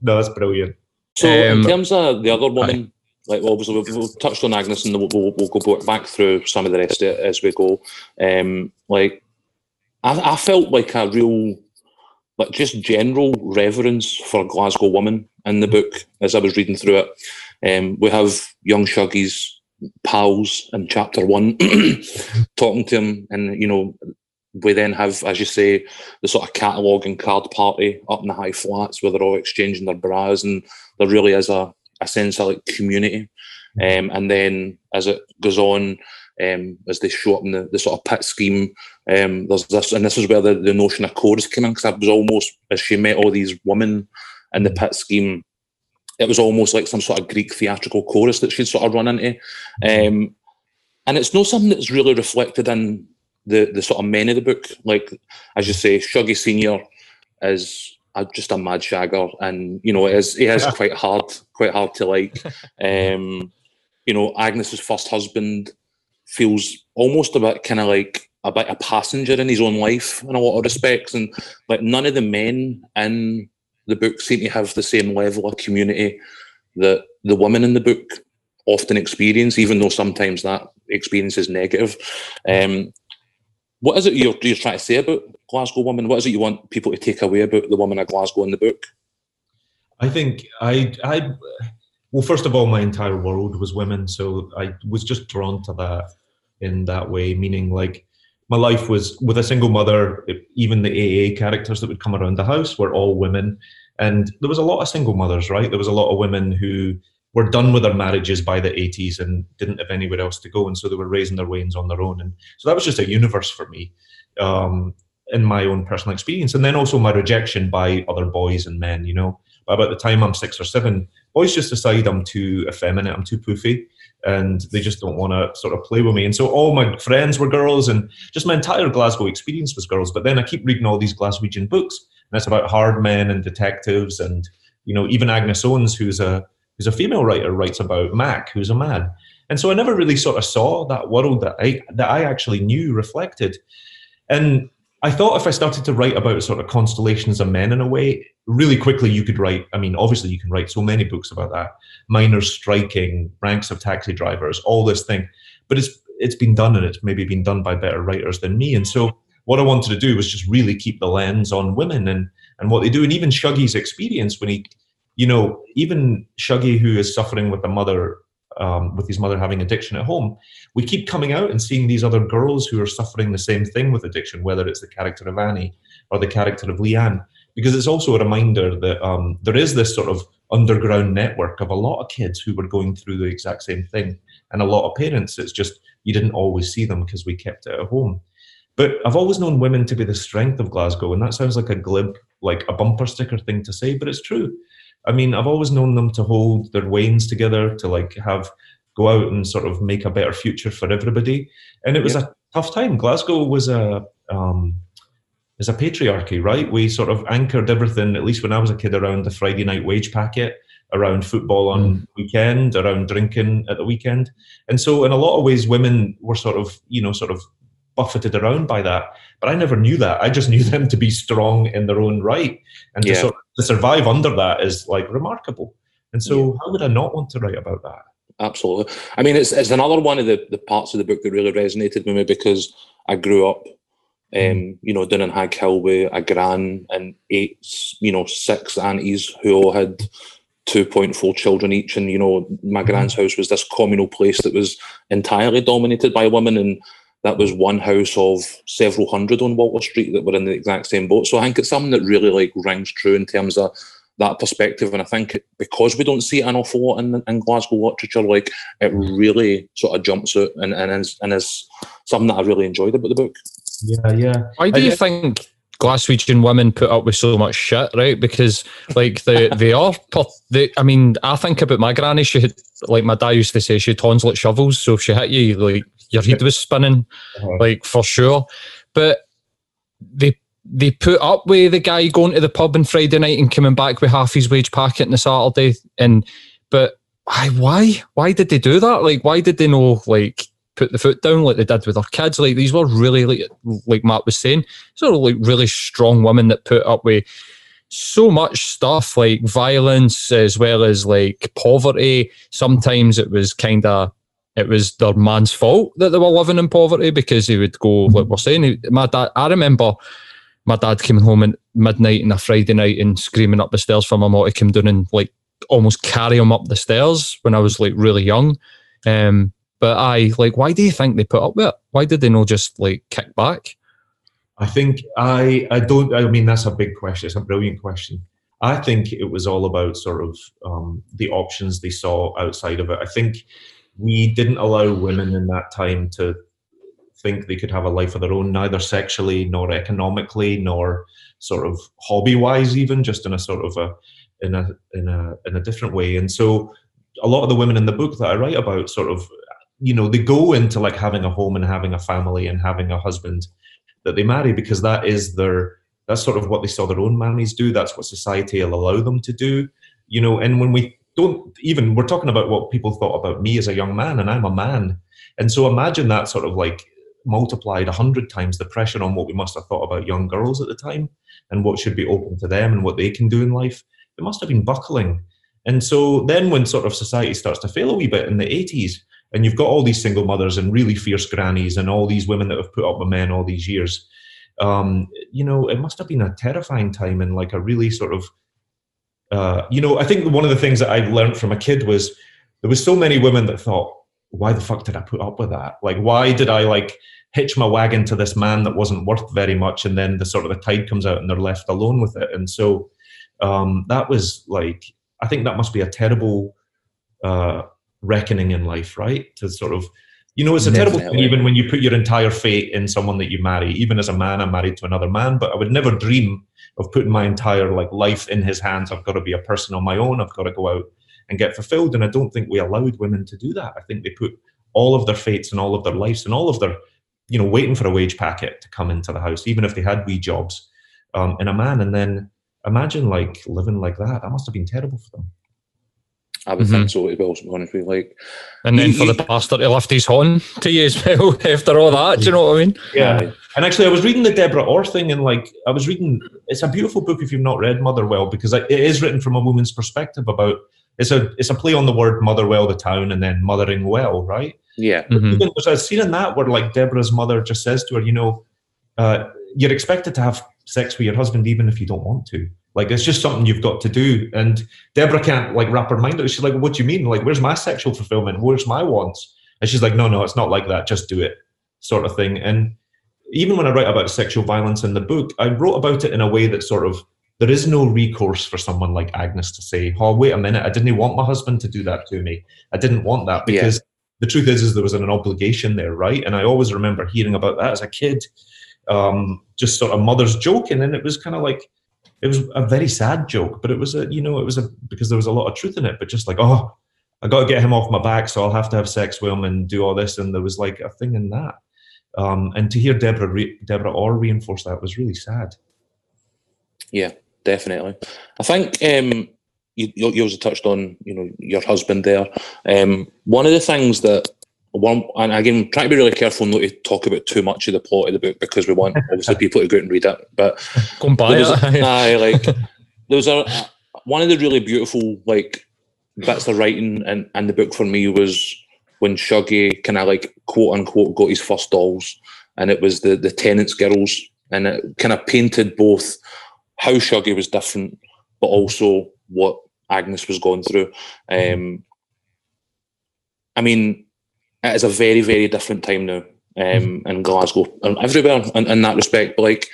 No, that's brilliant. So, um, in terms of the other woman, aye. like obviously we've, we've, touched on Agnes, and we'll, we'll, we'll, go back through some of the rest of it as we go. Um, like I, I felt like a real, like just general reverence for Glasgow woman in the book as I was reading through it. Um, we have young Shuggie's pals in chapter one talking to him, and you know, we then have, as you say, the sort of catalogue and card party up in the high flats where they're all exchanging their bras, and there really is a, a sense of like community. Um, and then as it goes on, um, as they show up in the, the sort of pit scheme. Um, there's this, and this is where the, the notion of chorus came in because it was almost as she met all these women in the pit scheme, it was almost like some sort of Greek theatrical chorus that she'd sort of run into. Um, and it's not something that's really reflected in the the sort of men of the book. Like as you say, Shuggie Senior is just a mad shagger, and you know, it is he is quite hard, quite hard to like. Um, you know, Agnes's first husband feels almost a bit kind of like a bit a passenger in his own life in a lot of respects, and like none of the men in the book seem to have the same level of community that the women in the book often experience, even though sometimes that experience is negative. Um, what is it you're, you're trying to say about Glasgow women? What is it you want people to take away about the woman of Glasgow in the book? I think I, I well, first of all, my entire world was women, so I was just drawn to that in that way. Meaning, like my life was with a single mother. Even the AA characters that would come around the house were all women, and there was a lot of single mothers. Right, there was a lot of women who were done with their marriages by the 80s and didn't have anywhere else to go, and so they were raising their wains on their own. And so that was just a universe for me. Um, in my own personal experience, and then also my rejection by other boys and men. You know, by about the time I'm six or seven, boys just decide I'm too effeminate, I'm too poofy, and they just don't want to sort of play with me. And so all my friends were girls, and just my entire Glasgow experience was girls. But then I keep reading all these Glaswegian books, and it's about hard men and detectives, and you know, even Agnes Owens, who's a who's a female writer, writes about Mac, who's a man. And so I never really sort of saw that world that I that I actually knew reflected. And I thought if I started to write about sort of constellations of men in a way, really quickly you could write. I mean, obviously you can write so many books about that. Miners striking, ranks of taxi drivers, all this thing. But it's it's been done and it's maybe been done by better writers than me. And so what I wanted to do was just really keep the lens on women and and what they do. And even Shuggie's experience when he, you know, even Shuggie who is suffering with a mother um, with his mother having addiction at home, we keep coming out and seeing these other girls who are suffering the same thing with addiction, whether it's the character of Annie or the character of Leanne, because it's also a reminder that um, there is this sort of underground network of a lot of kids who were going through the exact same thing, and a lot of parents. It's just you didn't always see them because we kept it at home. But I've always known women to be the strength of Glasgow, and that sounds like a glib, like a bumper sticker thing to say, but it's true. I mean, I've always known them to hold their wains together, to like have go out and sort of make a better future for everybody. And it was a tough time. Glasgow was a um, is a patriarchy, right? We sort of anchored everything, at least when I was a kid, around the Friday night wage packet, around football on mm. weekend, around drinking at the weekend. And so in a lot of ways women were sort of, you know, sort of buffeted around by that. But I never knew that. I just knew them to be strong in their own right. And yeah. to sort of to survive under that is like remarkable. And so, yeah. how would I not want to write about that? Absolutely. I mean, it's, it's another one of the, the parts of the book that really resonated with me because I grew up, um, mm. you know, down in Haghill with a gran and eight, you know, six aunties who all had 2.4 children each. And, you know, my mm. gran's house was this communal place that was entirely dominated by women. And that was one house of several hundred on Walter Street that were in the exact same boat. So I think it's something that really like rings true in terms of that perspective. And I think because we don't see it an awful lot in, in Glasgow literature, like it really sort of jumps out and, and, is, and is something that I really enjoyed about the book. Yeah, yeah. Why do I, you think Glaswegian women put up with so much shit, right? Because like they they are, they, I mean, I think about my granny. She had like my dad used to say she had tons like shovels. So if she hit you, like your head was spinning, uh-huh. like for sure. But they they put up with the guy going to the pub on Friday night and coming back with half his wage packet on the Saturday. And but why why why did they do that? Like why did they know like put the foot down like they did with their kids? Like these were really like like Matt was saying, sort of like really strong women that put up with so much stuff like violence as well as like poverty. Sometimes it was kind of it was their man's fault that they were living in poverty because he would go, like we're saying, my dad, I remember my dad coming home at midnight on a Friday night and screaming up the stairs for my mom to come down and like almost carry him up the stairs when I was like really young. Um, but I like, why do you think they put up with it? Why did they not just like kick back? I think I I don't. I mean, that's a big question. It's a brilliant question. I think it was all about sort of um, the options they saw outside of it. I think we didn't allow women in that time to think they could have a life of their own, neither sexually nor economically nor sort of hobby wise, even just in a sort of a in a in a in a different way. And so, a lot of the women in the book that I write about, sort of, you know, they go into like having a home and having a family and having a husband that they marry because that is their that's sort of what they saw their own mammies do. That's what society will allow them to do. You know, and when we don't even we're talking about what people thought about me as a young man and i'm a man and so imagine that sort of like multiplied a hundred times the pressure on what we must have thought about young girls at the time and what should be open to them and what they can do in life it must have been buckling and so then when sort of society starts to fail a wee bit in the 80s and you've got all these single mothers and really fierce grannies and all these women that have put up with men all these years um, you know it must have been a terrifying time and like a really sort of uh, you know, I think one of the things that I learned from a kid was there was so many women that thought, why the fuck did I put up with that? Like, why did I like hitch my wagon to this man that wasn't worth very much, and then the sort of the tide comes out and they're left alone with it. And so um, that was like, I think that must be a terrible uh, reckoning in life, right? To sort of, you know, it's a Definitely. terrible thing even when you put your entire fate in someone that you marry. Even as a man, I'm married to another man, but I would never dream of putting my entire like life in his hands. I've got to be a person on my own. I've got to go out and get fulfilled. And I don't think we allowed women to do that. I think they put all of their fates and all of their lives and all of their, you know, waiting for a wage packet to come into the house, even if they had wee jobs, um, in a man. And then imagine like living like that. That must have been terrible for them. I would mm-hmm. think so as well, to be honest with you. Like, and then he, for the pastor to lift his horn to you as well after all that, do you know what I mean? Yeah. And actually, I was reading the Deborah Orr thing, and like, I was reading. It's a beautiful book if you've not read Motherwell because it is written from a woman's perspective about. It's a it's a play on the word Motherwell, the town, and then mothering well, right? Yeah. Mm-hmm. There's a scene in that where like Deborah's mother just says to her, you know, uh, you're expected to have sex with your husband even if you don't want to. Like it's just something you've got to do. And Deborah can't like wrap her mind around. She's like, "What do you mean? Like, where's my sexual fulfillment? Where's my wants?" And she's like, "No, no, it's not like that. Just do it." Sort of thing. And even when I write about sexual violence in the book, I wrote about it in a way that sort of there is no recourse for someone like Agnes to say, "Oh, wait a minute, I didn't want my husband to do that to me. I didn't want that because." Yeah. The truth is, is there was an obligation there, right? And I always remember hearing about that as a kid, um, just sort of mother's joking, and it was kind of like, it was a very sad joke, but it was a you know it was a because there was a lot of truth in it. But just like oh, I got to get him off my back, so I'll have to have sex with him and do all this, and there was like a thing in that. Um, and to hear Deborah re- Deborah Orr reinforce that was really sad. Yeah, definitely. I think um, you, you also touched on you know your husband there. Um, one of the things that one and again trying to be really careful not to talk about too much of the plot of the book because we want obviously people to go out and read it. But go and buy it. aye, like there was a one of the really beautiful like bits of writing and and the book for me was when Shuggie kind of like quote unquote got his first dolls, and it was the the Tennent's girls, and it kind of painted both how Shuggie was different, but also what Agnes was going through. Um, I mean, it is a very, very different time now um, in Glasgow and everywhere in, in, that respect. But like,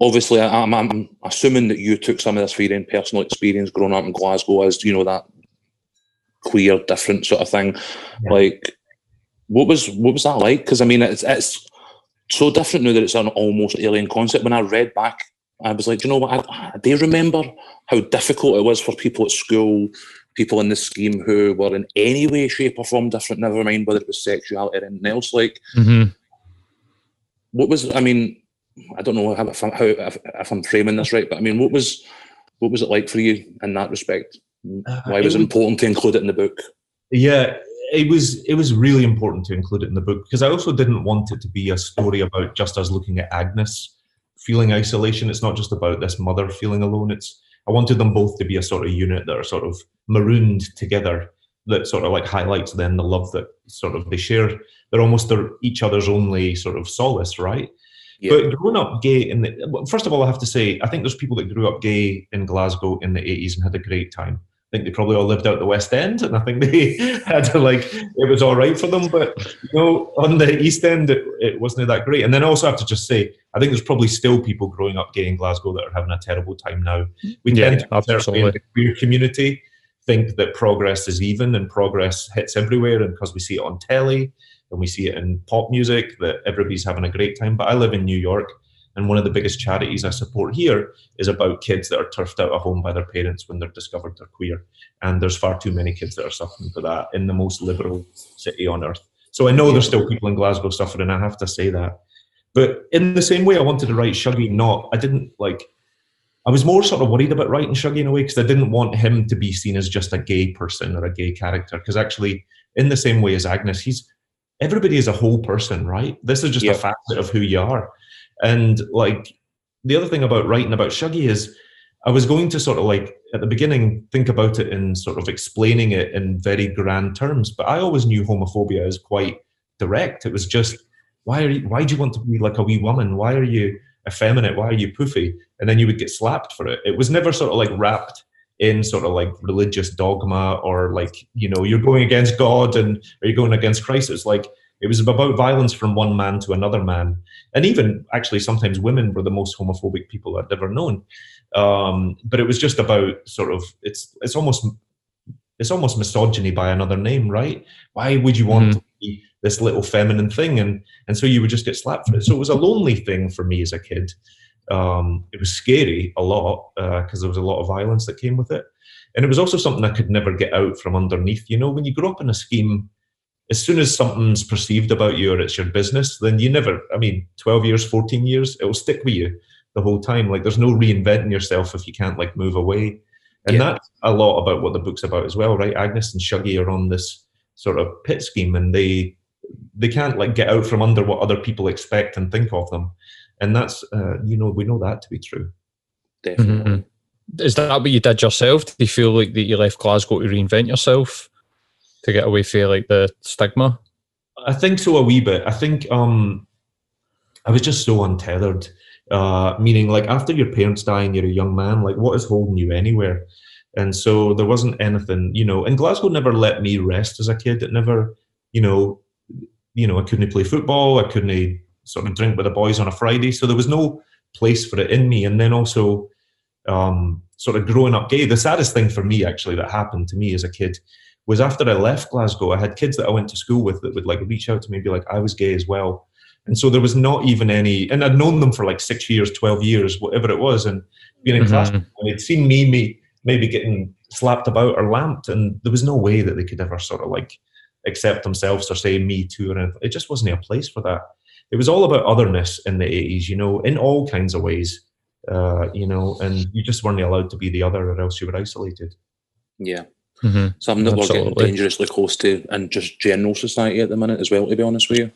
obviously, I'm, I'm, assuming that you took some of this for your own personal experience growing up in Glasgow as you know that queer, different sort of thing. Yeah. Like, what was what was that like? Because I mean, it's it's so different now that it's an almost alien concept. When I read back, I was like, you know what? I, I do remember how difficult it was for people at school people in the scheme who were in any way, shape, or form different, never mind whether it was sexuality or anything else. Like, mm-hmm. what was, I mean, I don't know how, if, I'm, how, if, if, I'm framing this right, but I mean, what was what was it like for you in that respect? Uh, Why was it, it important to include it in the book? Yeah, it was it was really important to include it in the book because I also didn't want it to be a story about just us looking at Agnes feeling isolation. It's not just about this mother feeling alone. It's I wanted them both to be a sort of unit that are sort of marooned together that sort of like highlights then the love that sort of they share. They're almost their, each other's only sort of solace, right? Yeah. But growing up gay in the first of all, I have to say, I think there's people that grew up gay in Glasgow in the 80s and had a great time. I think they probably all lived out the West End, and I think they had to like it was all right for them. But you know, on the East End, it, it wasn't that great. And then I also have to just say, I think there's probably still people growing up gay in Glasgow that are having a terrible time now. We yeah, tend to absolutely. in the queer community think that progress is even and progress hits everywhere, and because we see it on telly and we see it in pop music, that everybody's having a great time. But I live in New York and one of the biggest charities I support here is about kids that are turfed out of home by their parents when they're discovered they're queer. And there's far too many kids that are suffering for that in the most liberal city on earth. So I know there's still people in Glasgow suffering, I have to say that. But in the same way, I wanted to write Shuggie not, I didn't like, I was more sort of worried about writing Shuggie in a way because I didn't want him to be seen as just a gay person or a gay character. Because actually, in the same way as Agnes, he's everybody is a whole person, right? This is just yep. a facet of who you are. And like the other thing about writing about Shuggie is I was going to sort of like at the beginning think about it in sort of explaining it in very grand terms, but I always knew homophobia is quite direct. It was just why are you why do you want to be like a wee woman? Why are you effeminate? Why are you poofy? And then you would get slapped for it. It was never sort of like wrapped in sort of like religious dogma or like, you know, you're going against God and are you going against Christ? It's like It was about violence from one man to another man, and even actually sometimes women were the most homophobic people I'd ever known. Um, but it was just about sort of it's it's almost it's almost misogyny by another name, right? Why would you want mm. to be this little feminine thing? And and so you would just get slapped for it. So it was a lonely thing for me as a kid. Um, it was scary a lot because uh, there was a lot of violence that came with it, and it was also something I could never get out from underneath. You know, when you grow up in a scheme, as soon as something's perceived about you or it's your business, then you never. I mean, twelve years, fourteen years, it will stick with you the whole time. Like there's no reinventing yourself if you can't like move away. And yeah. that's a lot about what the book's about as well, right? Agnes and Shuggie are on this sort of pit scheme and they they can't like get out from under what other people expect and think of them. And that's uh, you know, we know that to be true. Definitely. Mm-hmm. Is that what you did yourself? Do you feel like that you left Glasgow to reinvent yourself to get away from like the stigma? I think so a wee bit. I think um I was just so untethered uh, meaning like after your parents die and you're a young man, like what is holding you anywhere? And so there wasn't anything, you know. And Glasgow never let me rest as a kid. It never, you know, you know, I couldn't play football. I couldn't sort of drink with the boys on a Friday. So there was no place for it in me. And then also, um, sort of growing up gay. The saddest thing for me actually that happened to me as a kid was after I left Glasgow. I had kids that I went to school with that would like reach out to me and be like, "I was gay as well." And so there was not even any, and I'd known them for like six years, 12 years, whatever it was. And being in mm-hmm. class, and they'd seen me, me maybe getting slapped about or lamped. And there was no way that they could ever sort of like accept themselves or say me too. And it just wasn't a place for that. It was all about otherness in the 80s, you know, in all kinds of ways, uh, you know, and you just weren't allowed to be the other or else you were isolated. Yeah. Mm-hmm. Something that Absolutely. we're getting dangerously close to in just general society at the minute as well, to be honest with you.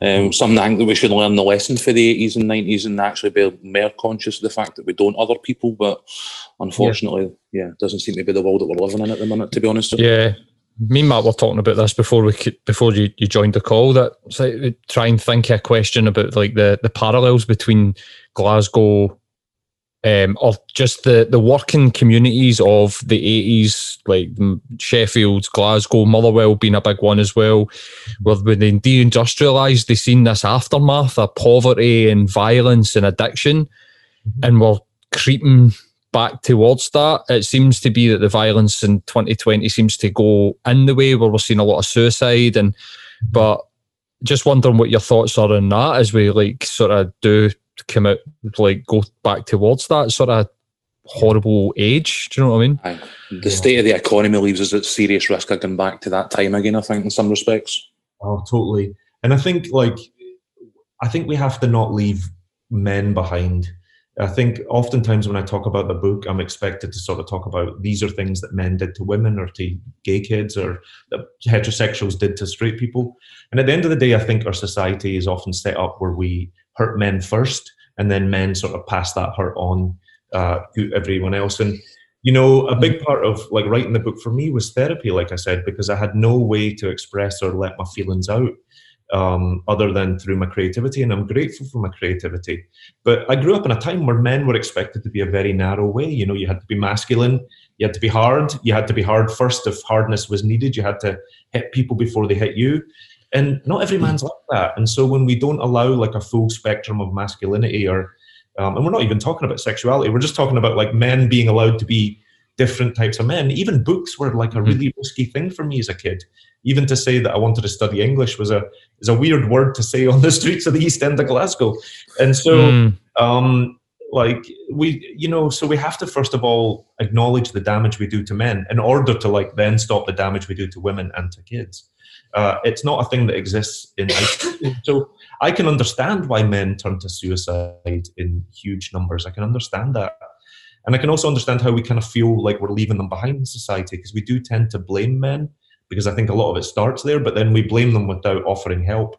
Um, something I think that we should learn the lesson for the 80s and 90s and actually be more conscious of the fact that we don't other people, but unfortunately, yeah, yeah it doesn't seem to be the world that we're living in at the minute, to be honest. Yeah. Me and Matt were talking about this before we could, before you, you joined the call. That like, try and think a question about like the the parallels between Glasgow um, of just the, the working communities of the 80s, like Sheffield, Glasgow, Motherwell being a big one as well, where when they deindustrialised, they seen this aftermath of poverty and violence and addiction, mm-hmm. and we're creeping back towards that. It seems to be that the violence in 2020 seems to go in the way where we're seeing a lot of suicide, and but just wondering what your thoughts are on that as we like sort of do come out like go back towards that sort of horrible age. Do you know what I mean? Aye. The state of the economy leaves us at serious risk of going back to that time again. I think in some respects. Oh, totally. And I think like I think we have to not leave men behind. I think oftentimes when I talk about the book, I'm expected to sort of talk about these are things that men did to women or to gay kids or that heterosexuals did to straight people. And at the end of the day, I think our society is often set up where we hurt men first, and then men sort of pass that hurt on uh, to everyone else. And you know, a big part of like writing the book for me was therapy, like I said, because I had no way to express or let my feelings out um, other than through my creativity, and I'm grateful for my creativity. But I grew up in a time where men were expected to be a very narrow way. You know, you had to be masculine, you had to be hard, you had to be hard first if hardness was needed, you had to hit people before they hit you and not every man's like that and so when we don't allow like a full spectrum of masculinity or um, and we're not even talking about sexuality we're just talking about like men being allowed to be different types of men even books were like a hmm. really risky thing for me as a kid even to say that i wanted to study english was a is a weird word to say on the streets of the east end of glasgow and so mm. um like we you know so we have to first of all acknowledge the damage we do to men in order to like then stop the damage we do to women and to kids uh, it's not a thing that exists in isolation. so I can understand why men turn to suicide in huge numbers. I can understand that. And I can also understand how we kind of feel like we're leaving them behind in society because we do tend to blame men because I think a lot of it starts there, but then we blame them without offering help.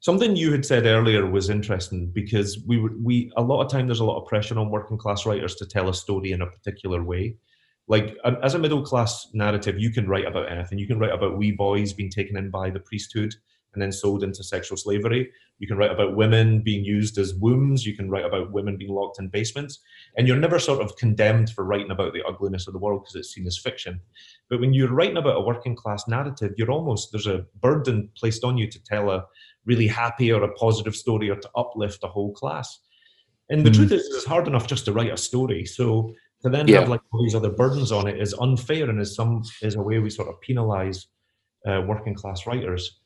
Something you had said earlier was interesting because we we a lot of time there's a lot of pressure on working class writers to tell a story in a particular way like as a middle class narrative you can write about anything you can write about wee boys being taken in by the priesthood and then sold into sexual slavery. You can write about women being used as wombs. You can write about women being locked in basements. And you're never sort of condemned for writing about the ugliness of the world because it's seen as fiction. But when you're writing about a working class narrative, you're almost, there's a burden placed on you to tell a really happy or a positive story or to uplift a whole class. And the mm. truth is, it's hard enough just to write a story. So to then yeah. have like all these other burdens on it is unfair and is some is a way we sort of penalize uh, working class writers.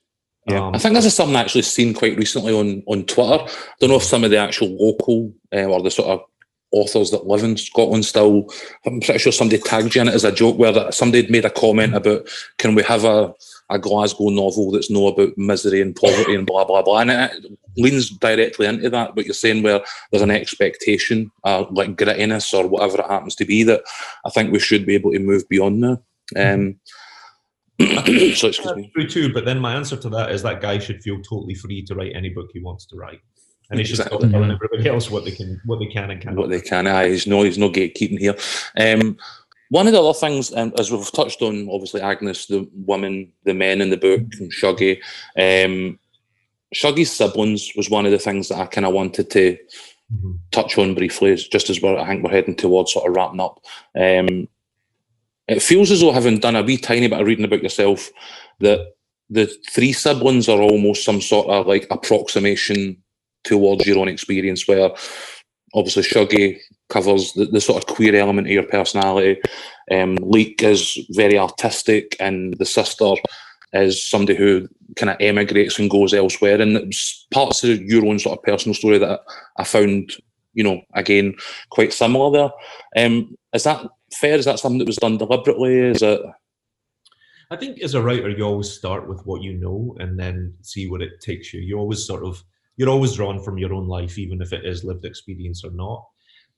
Yeah, um, I think this is something I actually seen quite recently on on Twitter. I don't know if some of the actual local uh, or the sort of authors that live in Scotland still. I'm pretty sure somebody tagged you in it as a joke where somebody had made a comment about can we have a a Glasgow novel that's no about misery and poverty and blah blah blah, and it leans directly into that. But you're saying where there's an expectation, uh, like grittiness or whatever it happens to be, that I think we should be able to move beyond now. Um, so excuse me. True too, but then my answer to that is that guy should feel totally free to write any book he wants to write. And he should stop telling everybody else what they can, what they can and can't. What they can. Aye, he's no, he's no gatekeeping here. Um, one of the other things, um, as we've touched on, obviously Agnes, the woman, the men in the book, and Shuggie. Um, Shuggie's siblings was one of the things that I kind of wanted to mm-hmm. touch on briefly, just as we're, I think we're heading towards sort of wrapping up. Um, it feels as though having done a wee tiny bit of reading about yourself, that the three siblings are almost some sort of like approximation towards your own experience, where obviously Shuggie covers the, the sort of queer element of your personality. Um, Leek is very artistic, and the sister is somebody who kind of emigrates and goes elsewhere. And it's parts of your own sort of personal story that I found, you know, again, quite similar there. Um, is that fair? Is that something that was done deliberately? Is it? I think as a writer, you always start with what you know and then see where it takes you. You always sort of you're always drawn from your own life, even if it is lived experience or not.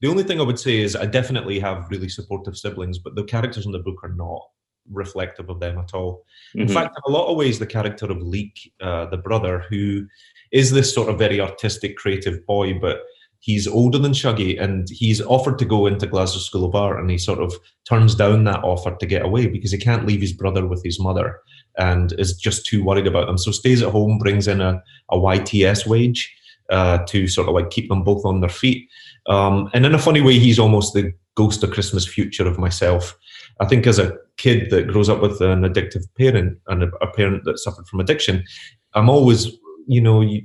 The only thing I would say is I definitely have really supportive siblings, but the characters in the book are not reflective of them at all. Mm-hmm. In fact, in a lot of ways, the character of Leek, uh, the brother, who is this sort of very artistic, creative boy, but he's older than Shuggie and he's offered to go into Glasgow School of Art and he sort of turns down that offer to get away because he can't leave his brother with his mother and is just too worried about them. So stays at home, brings in a, a YTS wage uh, to sort of like keep them both on their feet. Um, and in a funny way, he's almost the ghost of Christmas future of myself. I think as a kid that grows up with an addictive parent and a, a parent that suffered from addiction, I'm always, you know, you,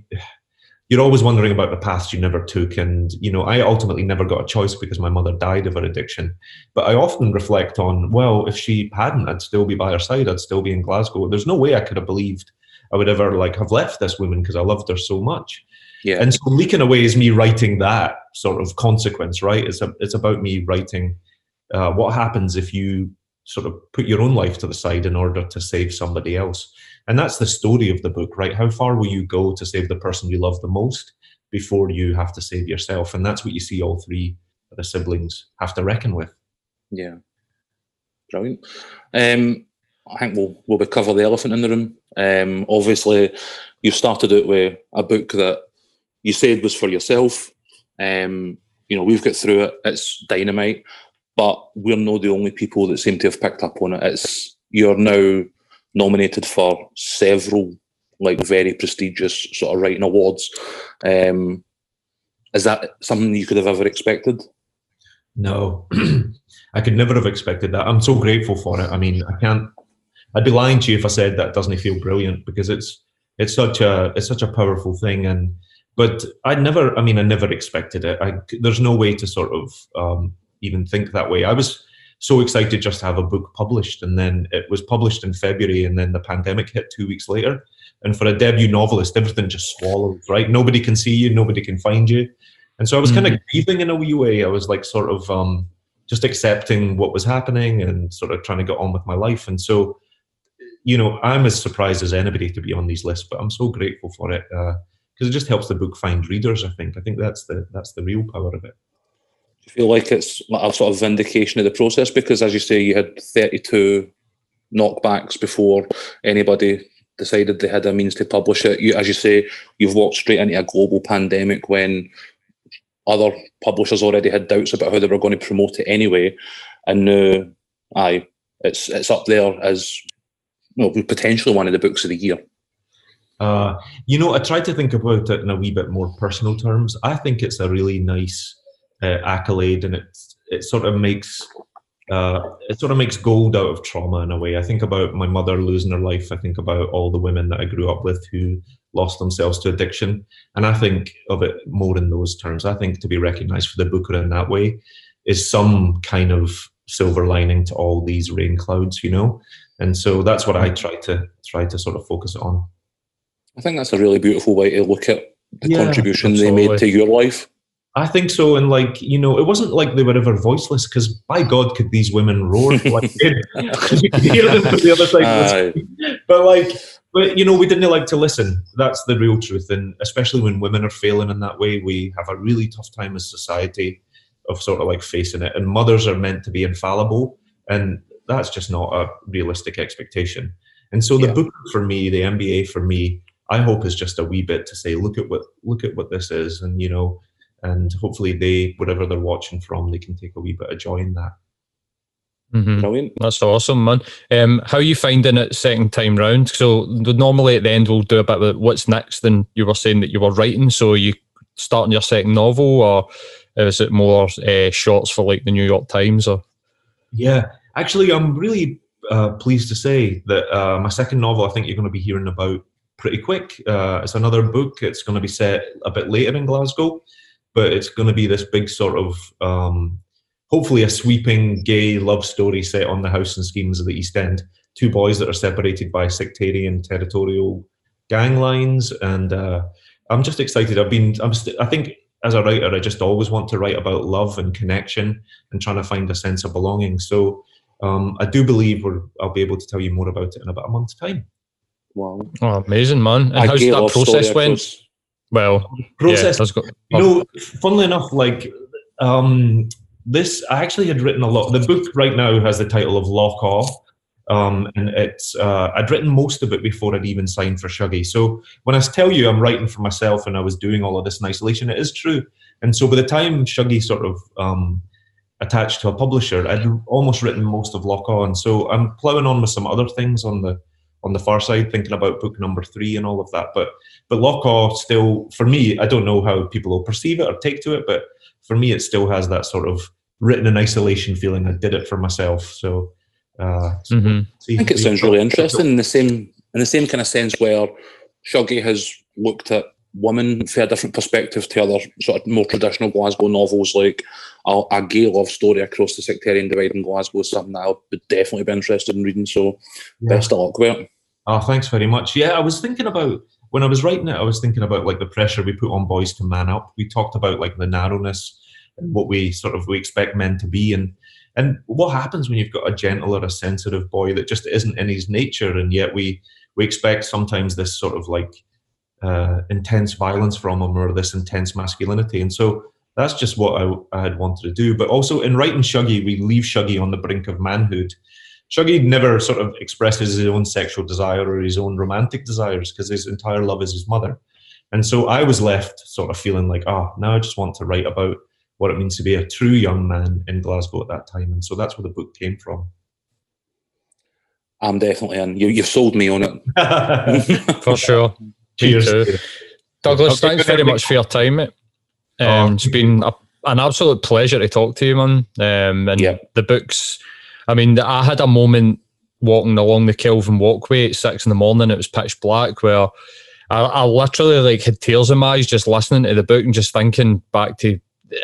you're always wondering about the paths you never took. And, you know, I ultimately never got a choice because my mother died of her addiction. But I often reflect on, well, if she hadn't, I'd still be by her side. I'd still be in Glasgow. There's no way I could have believed I would ever like have left this woman because I loved her so much. Yeah. And so Leek in a way is me writing that sort of consequence, right? It's a, it's about me writing uh, what happens if you sort of put your own life to the side in order to save somebody else. And that's the story of the book, right? How far will you go to save the person you love the most before you have to save yourself? And that's what you see all three of the siblings have to reckon with. Yeah. Brilliant. Um, I think we'll we'll cover the elephant in the room. Um, obviously, you started out with a book that you said was for yourself. Um, you know, we've got through it. It's dynamite, but we're not the only people that seem to have picked up on it. It's you're now nominated for several like very prestigious sort of writing awards. Um, is that something you could have ever expected? No, I could never have expected that. I'm so grateful for it. I mean, I can't. I'd be lying to you if I said that doesn't feel brilliant because it's it's such a it's such a powerful thing and but I never, I mean, I never expected it. I, there's no way to sort of um, even think that way. I was so excited just to have a book published, and then it was published in February, and then the pandemic hit two weeks later. And for a debut novelist, everything just swallows, right? Nobody can see you, nobody can find you. And so I was mm-hmm. kind of grieving in a wee way. I was like sort of um, just accepting what was happening and sort of trying to get on with my life. And so, you know, I'm as surprised as anybody to be on these lists, but I'm so grateful for it. Uh, because it just helps the book find readers. I think. I think that's the that's the real power of it. You feel like it's a sort of vindication of the process because, as you say, you had thirty-two knockbacks before anybody decided they had a means to publish it. You, as you say, you've walked straight into a global pandemic when other publishers already had doubts about how they were going to promote it anyway, and now, aye, it's it's up there as well, potentially one of the books of the year. Uh, you know, I tried to think about it in a wee bit more personal terms. I think it's a really nice uh, accolade, and it it sort of makes uh, it sort of makes gold out of trauma in a way. I think about my mother losing her life. I think about all the women that I grew up with who lost themselves to addiction, and I think of it more in those terms. I think to be recognised for the Booker in that way is some kind of silver lining to all these rain clouds, you know. And so that's what I try to try to sort of focus on. I think that's a really beautiful way to look at the yeah, contribution absolutely. they made to your life. I think so, and like you know, it wasn't like they were ever voiceless because by God, could these women roar like you could hear them from the other side. Uh, but like, but you know, we didn't like to listen. That's the real truth, and especially when women are failing in that way, we have a really tough time as society of sort of like facing it. And mothers are meant to be infallible, and that's just not a realistic expectation. And so the yeah. book for me, the MBA for me, I hope is just a wee bit to say, look at what look at what this is, and you know, and hopefully they, whatever they're watching from, they can take a wee bit of joy in that. Mm-hmm. Brilliant. That's awesome, man. Um, how are you finding it second time round? So normally at the end we'll do a bit of what's next. And you were saying that you were writing, so you starting your second novel, or is it more uh, shorts for like the New York Times? Or yeah, actually, I'm really uh, pleased to say that uh, my second novel, I think you're going to be hearing about pretty quick. Uh, it's another book. It's going to be set a bit later in Glasgow, but it's going to be this big sort of, um, hopefully, a sweeping gay love story set on the house and schemes of the East End. Two boys that are separated by sectarian territorial gang lines, and uh, I'm just excited. I've been, I'm, st- I think as a writer, I just always want to write about love and connection and trying to find a sense of belonging. So um, I do believe I'll be able to tell you more about it in about a month's time. Wow. Oh, amazing, man. And I how's that process went? Well, process. Yeah, got, you know, funnily enough, like um, this, I actually had written a lot. The book right now has the title of Loch Awe. Um, and it's uh, I'd written most of it before I'd even signed for Shuggie. So when I tell you I'm writing for myself and I was doing all of this in isolation, it is true. And so by the time Shuggie sort of um, attached to a publisher, I'd almost written most of Loch Awe. So I'm ploughing on with some other things on the on the far side, thinking about book number three and all of that. But but Loch Awe still, for me, I don't know how people will perceive it or take to it, but for me, it still has that sort of written in isolation feeling. I did it for myself. So, uh, mm-hmm. I think it sounds really interesting in the same in the same kind of sense where Shuggie has looked at women from a different perspective to other sort of more traditional Glasgow novels, like a, a gay love story across the sectarian divide in Glasgow is something that I would definitely be interested in reading. So yeah. best of luck with it. Oh, thanks very much. Yeah, I was thinking about when I was writing it, I was thinking about like the pressure we put on boys to man up. We talked about like the narrowness and what we sort of we expect men to be and and what happens when you've got a gentle or a sensitive boy that just isn't in his nature and yet we we expect sometimes this sort of like uh, intense violence from him or this intense masculinity. And so that's just what I, I, had wanted to do. But also in writing Shuggie, we leave Shuggie on the brink of manhood. Shuggie never sort of expresses his own sexual desire or his own romantic desires because his entire love is his mother. And so I was left sort of feeling like, oh, now I just want to write about what it means to be a true young man in Glasgow at that time. And so that's where the book came from. I'm definitely in. You, you've sold me on it. For sure. Cheers. Douglas, thanks very much for your time, mate. Um, oh, it's been a, an absolute pleasure to talk to you, man. Um, and yeah. the books, I mean, I had a moment walking along the Kelvin walkway at six in the morning. It was pitch black, where I, I literally like had tears in my eyes just listening to the book and just thinking back to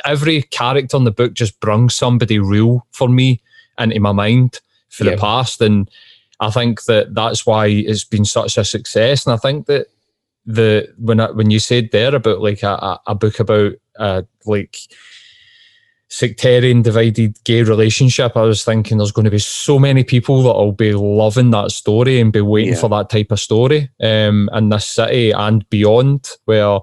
every character in the book just brung somebody real for me into my mind for yeah. the past. And I think that that's why it's been such a success. And I think that the when I, when you said there about like a, a book about uh, like sectarian divided gay relationship, I was thinking there's going to be so many people that will be loving that story and be waiting yeah. for that type of story um, in this city and beyond, where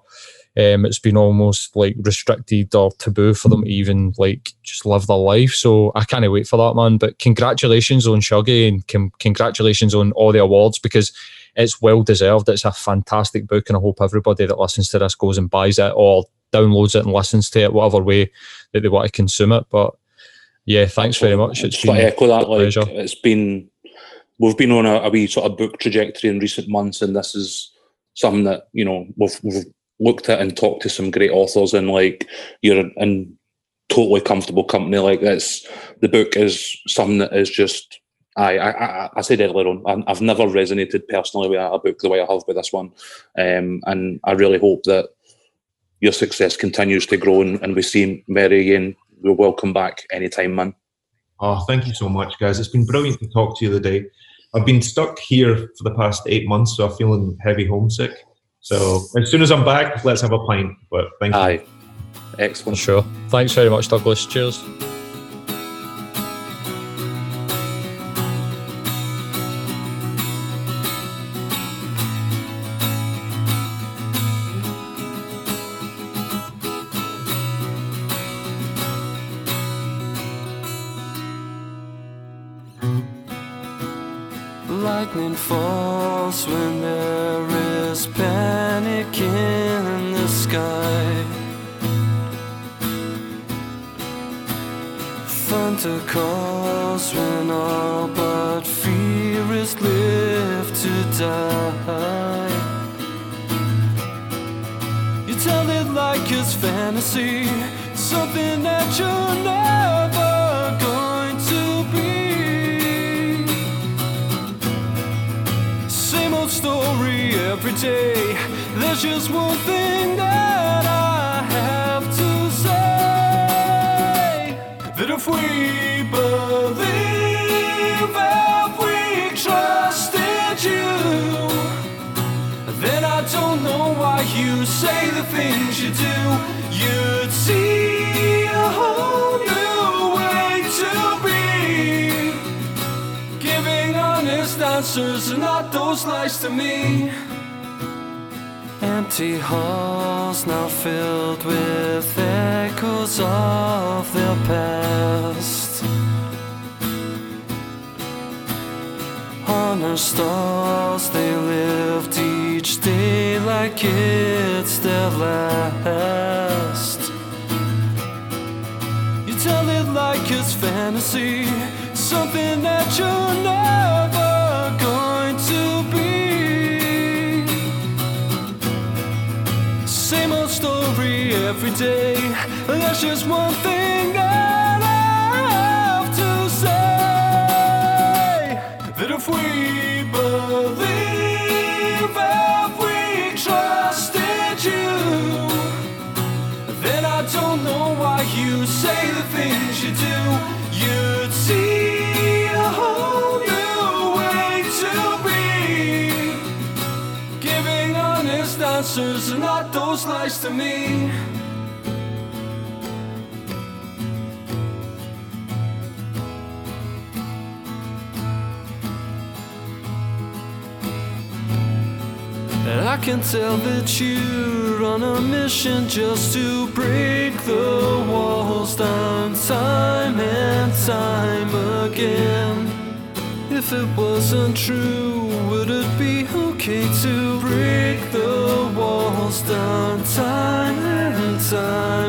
um, it's been almost like restricted or taboo for them to even like just live their life. So I can't wait for that, man. But congratulations on Shuggie and com- congratulations on all the awards because it's well deserved. It's a fantastic book, and I hope everybody that listens to this goes and buys it or downloads it and listens to it, whatever way that they want to consume it. But yeah, thanks very much. It's been echo that. Like, pleasure. it's been we've been on a, a wee sort of book trajectory in recent months, and this is something that you know we've, we've looked at and talked to some great authors, and like you're in totally comfortable company. Like that's the book is something that is just. I, I, I said earlier on, I've never resonated personally with a book the way I have with this one, um, and I really hope that your success continues to grow and, and we see Mary again. We're welcome back anytime, man. Oh, thank you so much, guys. It's been brilliant to talk to you today. I've been stuck here for the past eight months, so I'm feeling heavy homesick. So as soon as I'm back, let's have a pint. But thank you. Aye. Excellent. Sure. Thanks very much, Douglas. Cheers. Calls when all but fear is left to die. You tell it like it's fantasy, something that you're never going to be. Same old story every day. There's just one thing that if we believe, if we trusted you, then I don't know why you say the things you do. You'd see a whole new way to be. Giving honest answers not those lies to me. Empty halls now filled with echoes of their past. On Honor stars, they lived each day like it's their last. You tell it like it's fantasy, something that you're never every day. That's just one thing those lies to me. And I can tell that you're on a mission just to break the walls down time and time again. If it wasn't true, would it be okay to break walls down time and time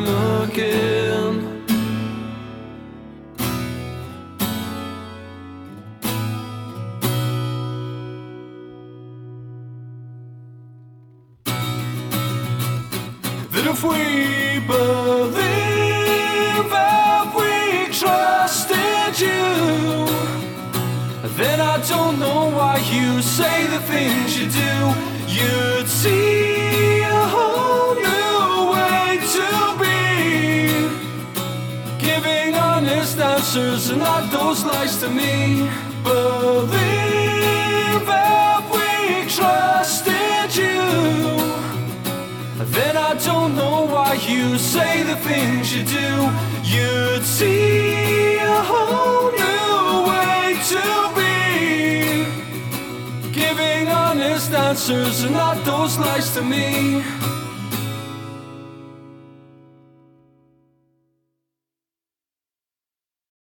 to me.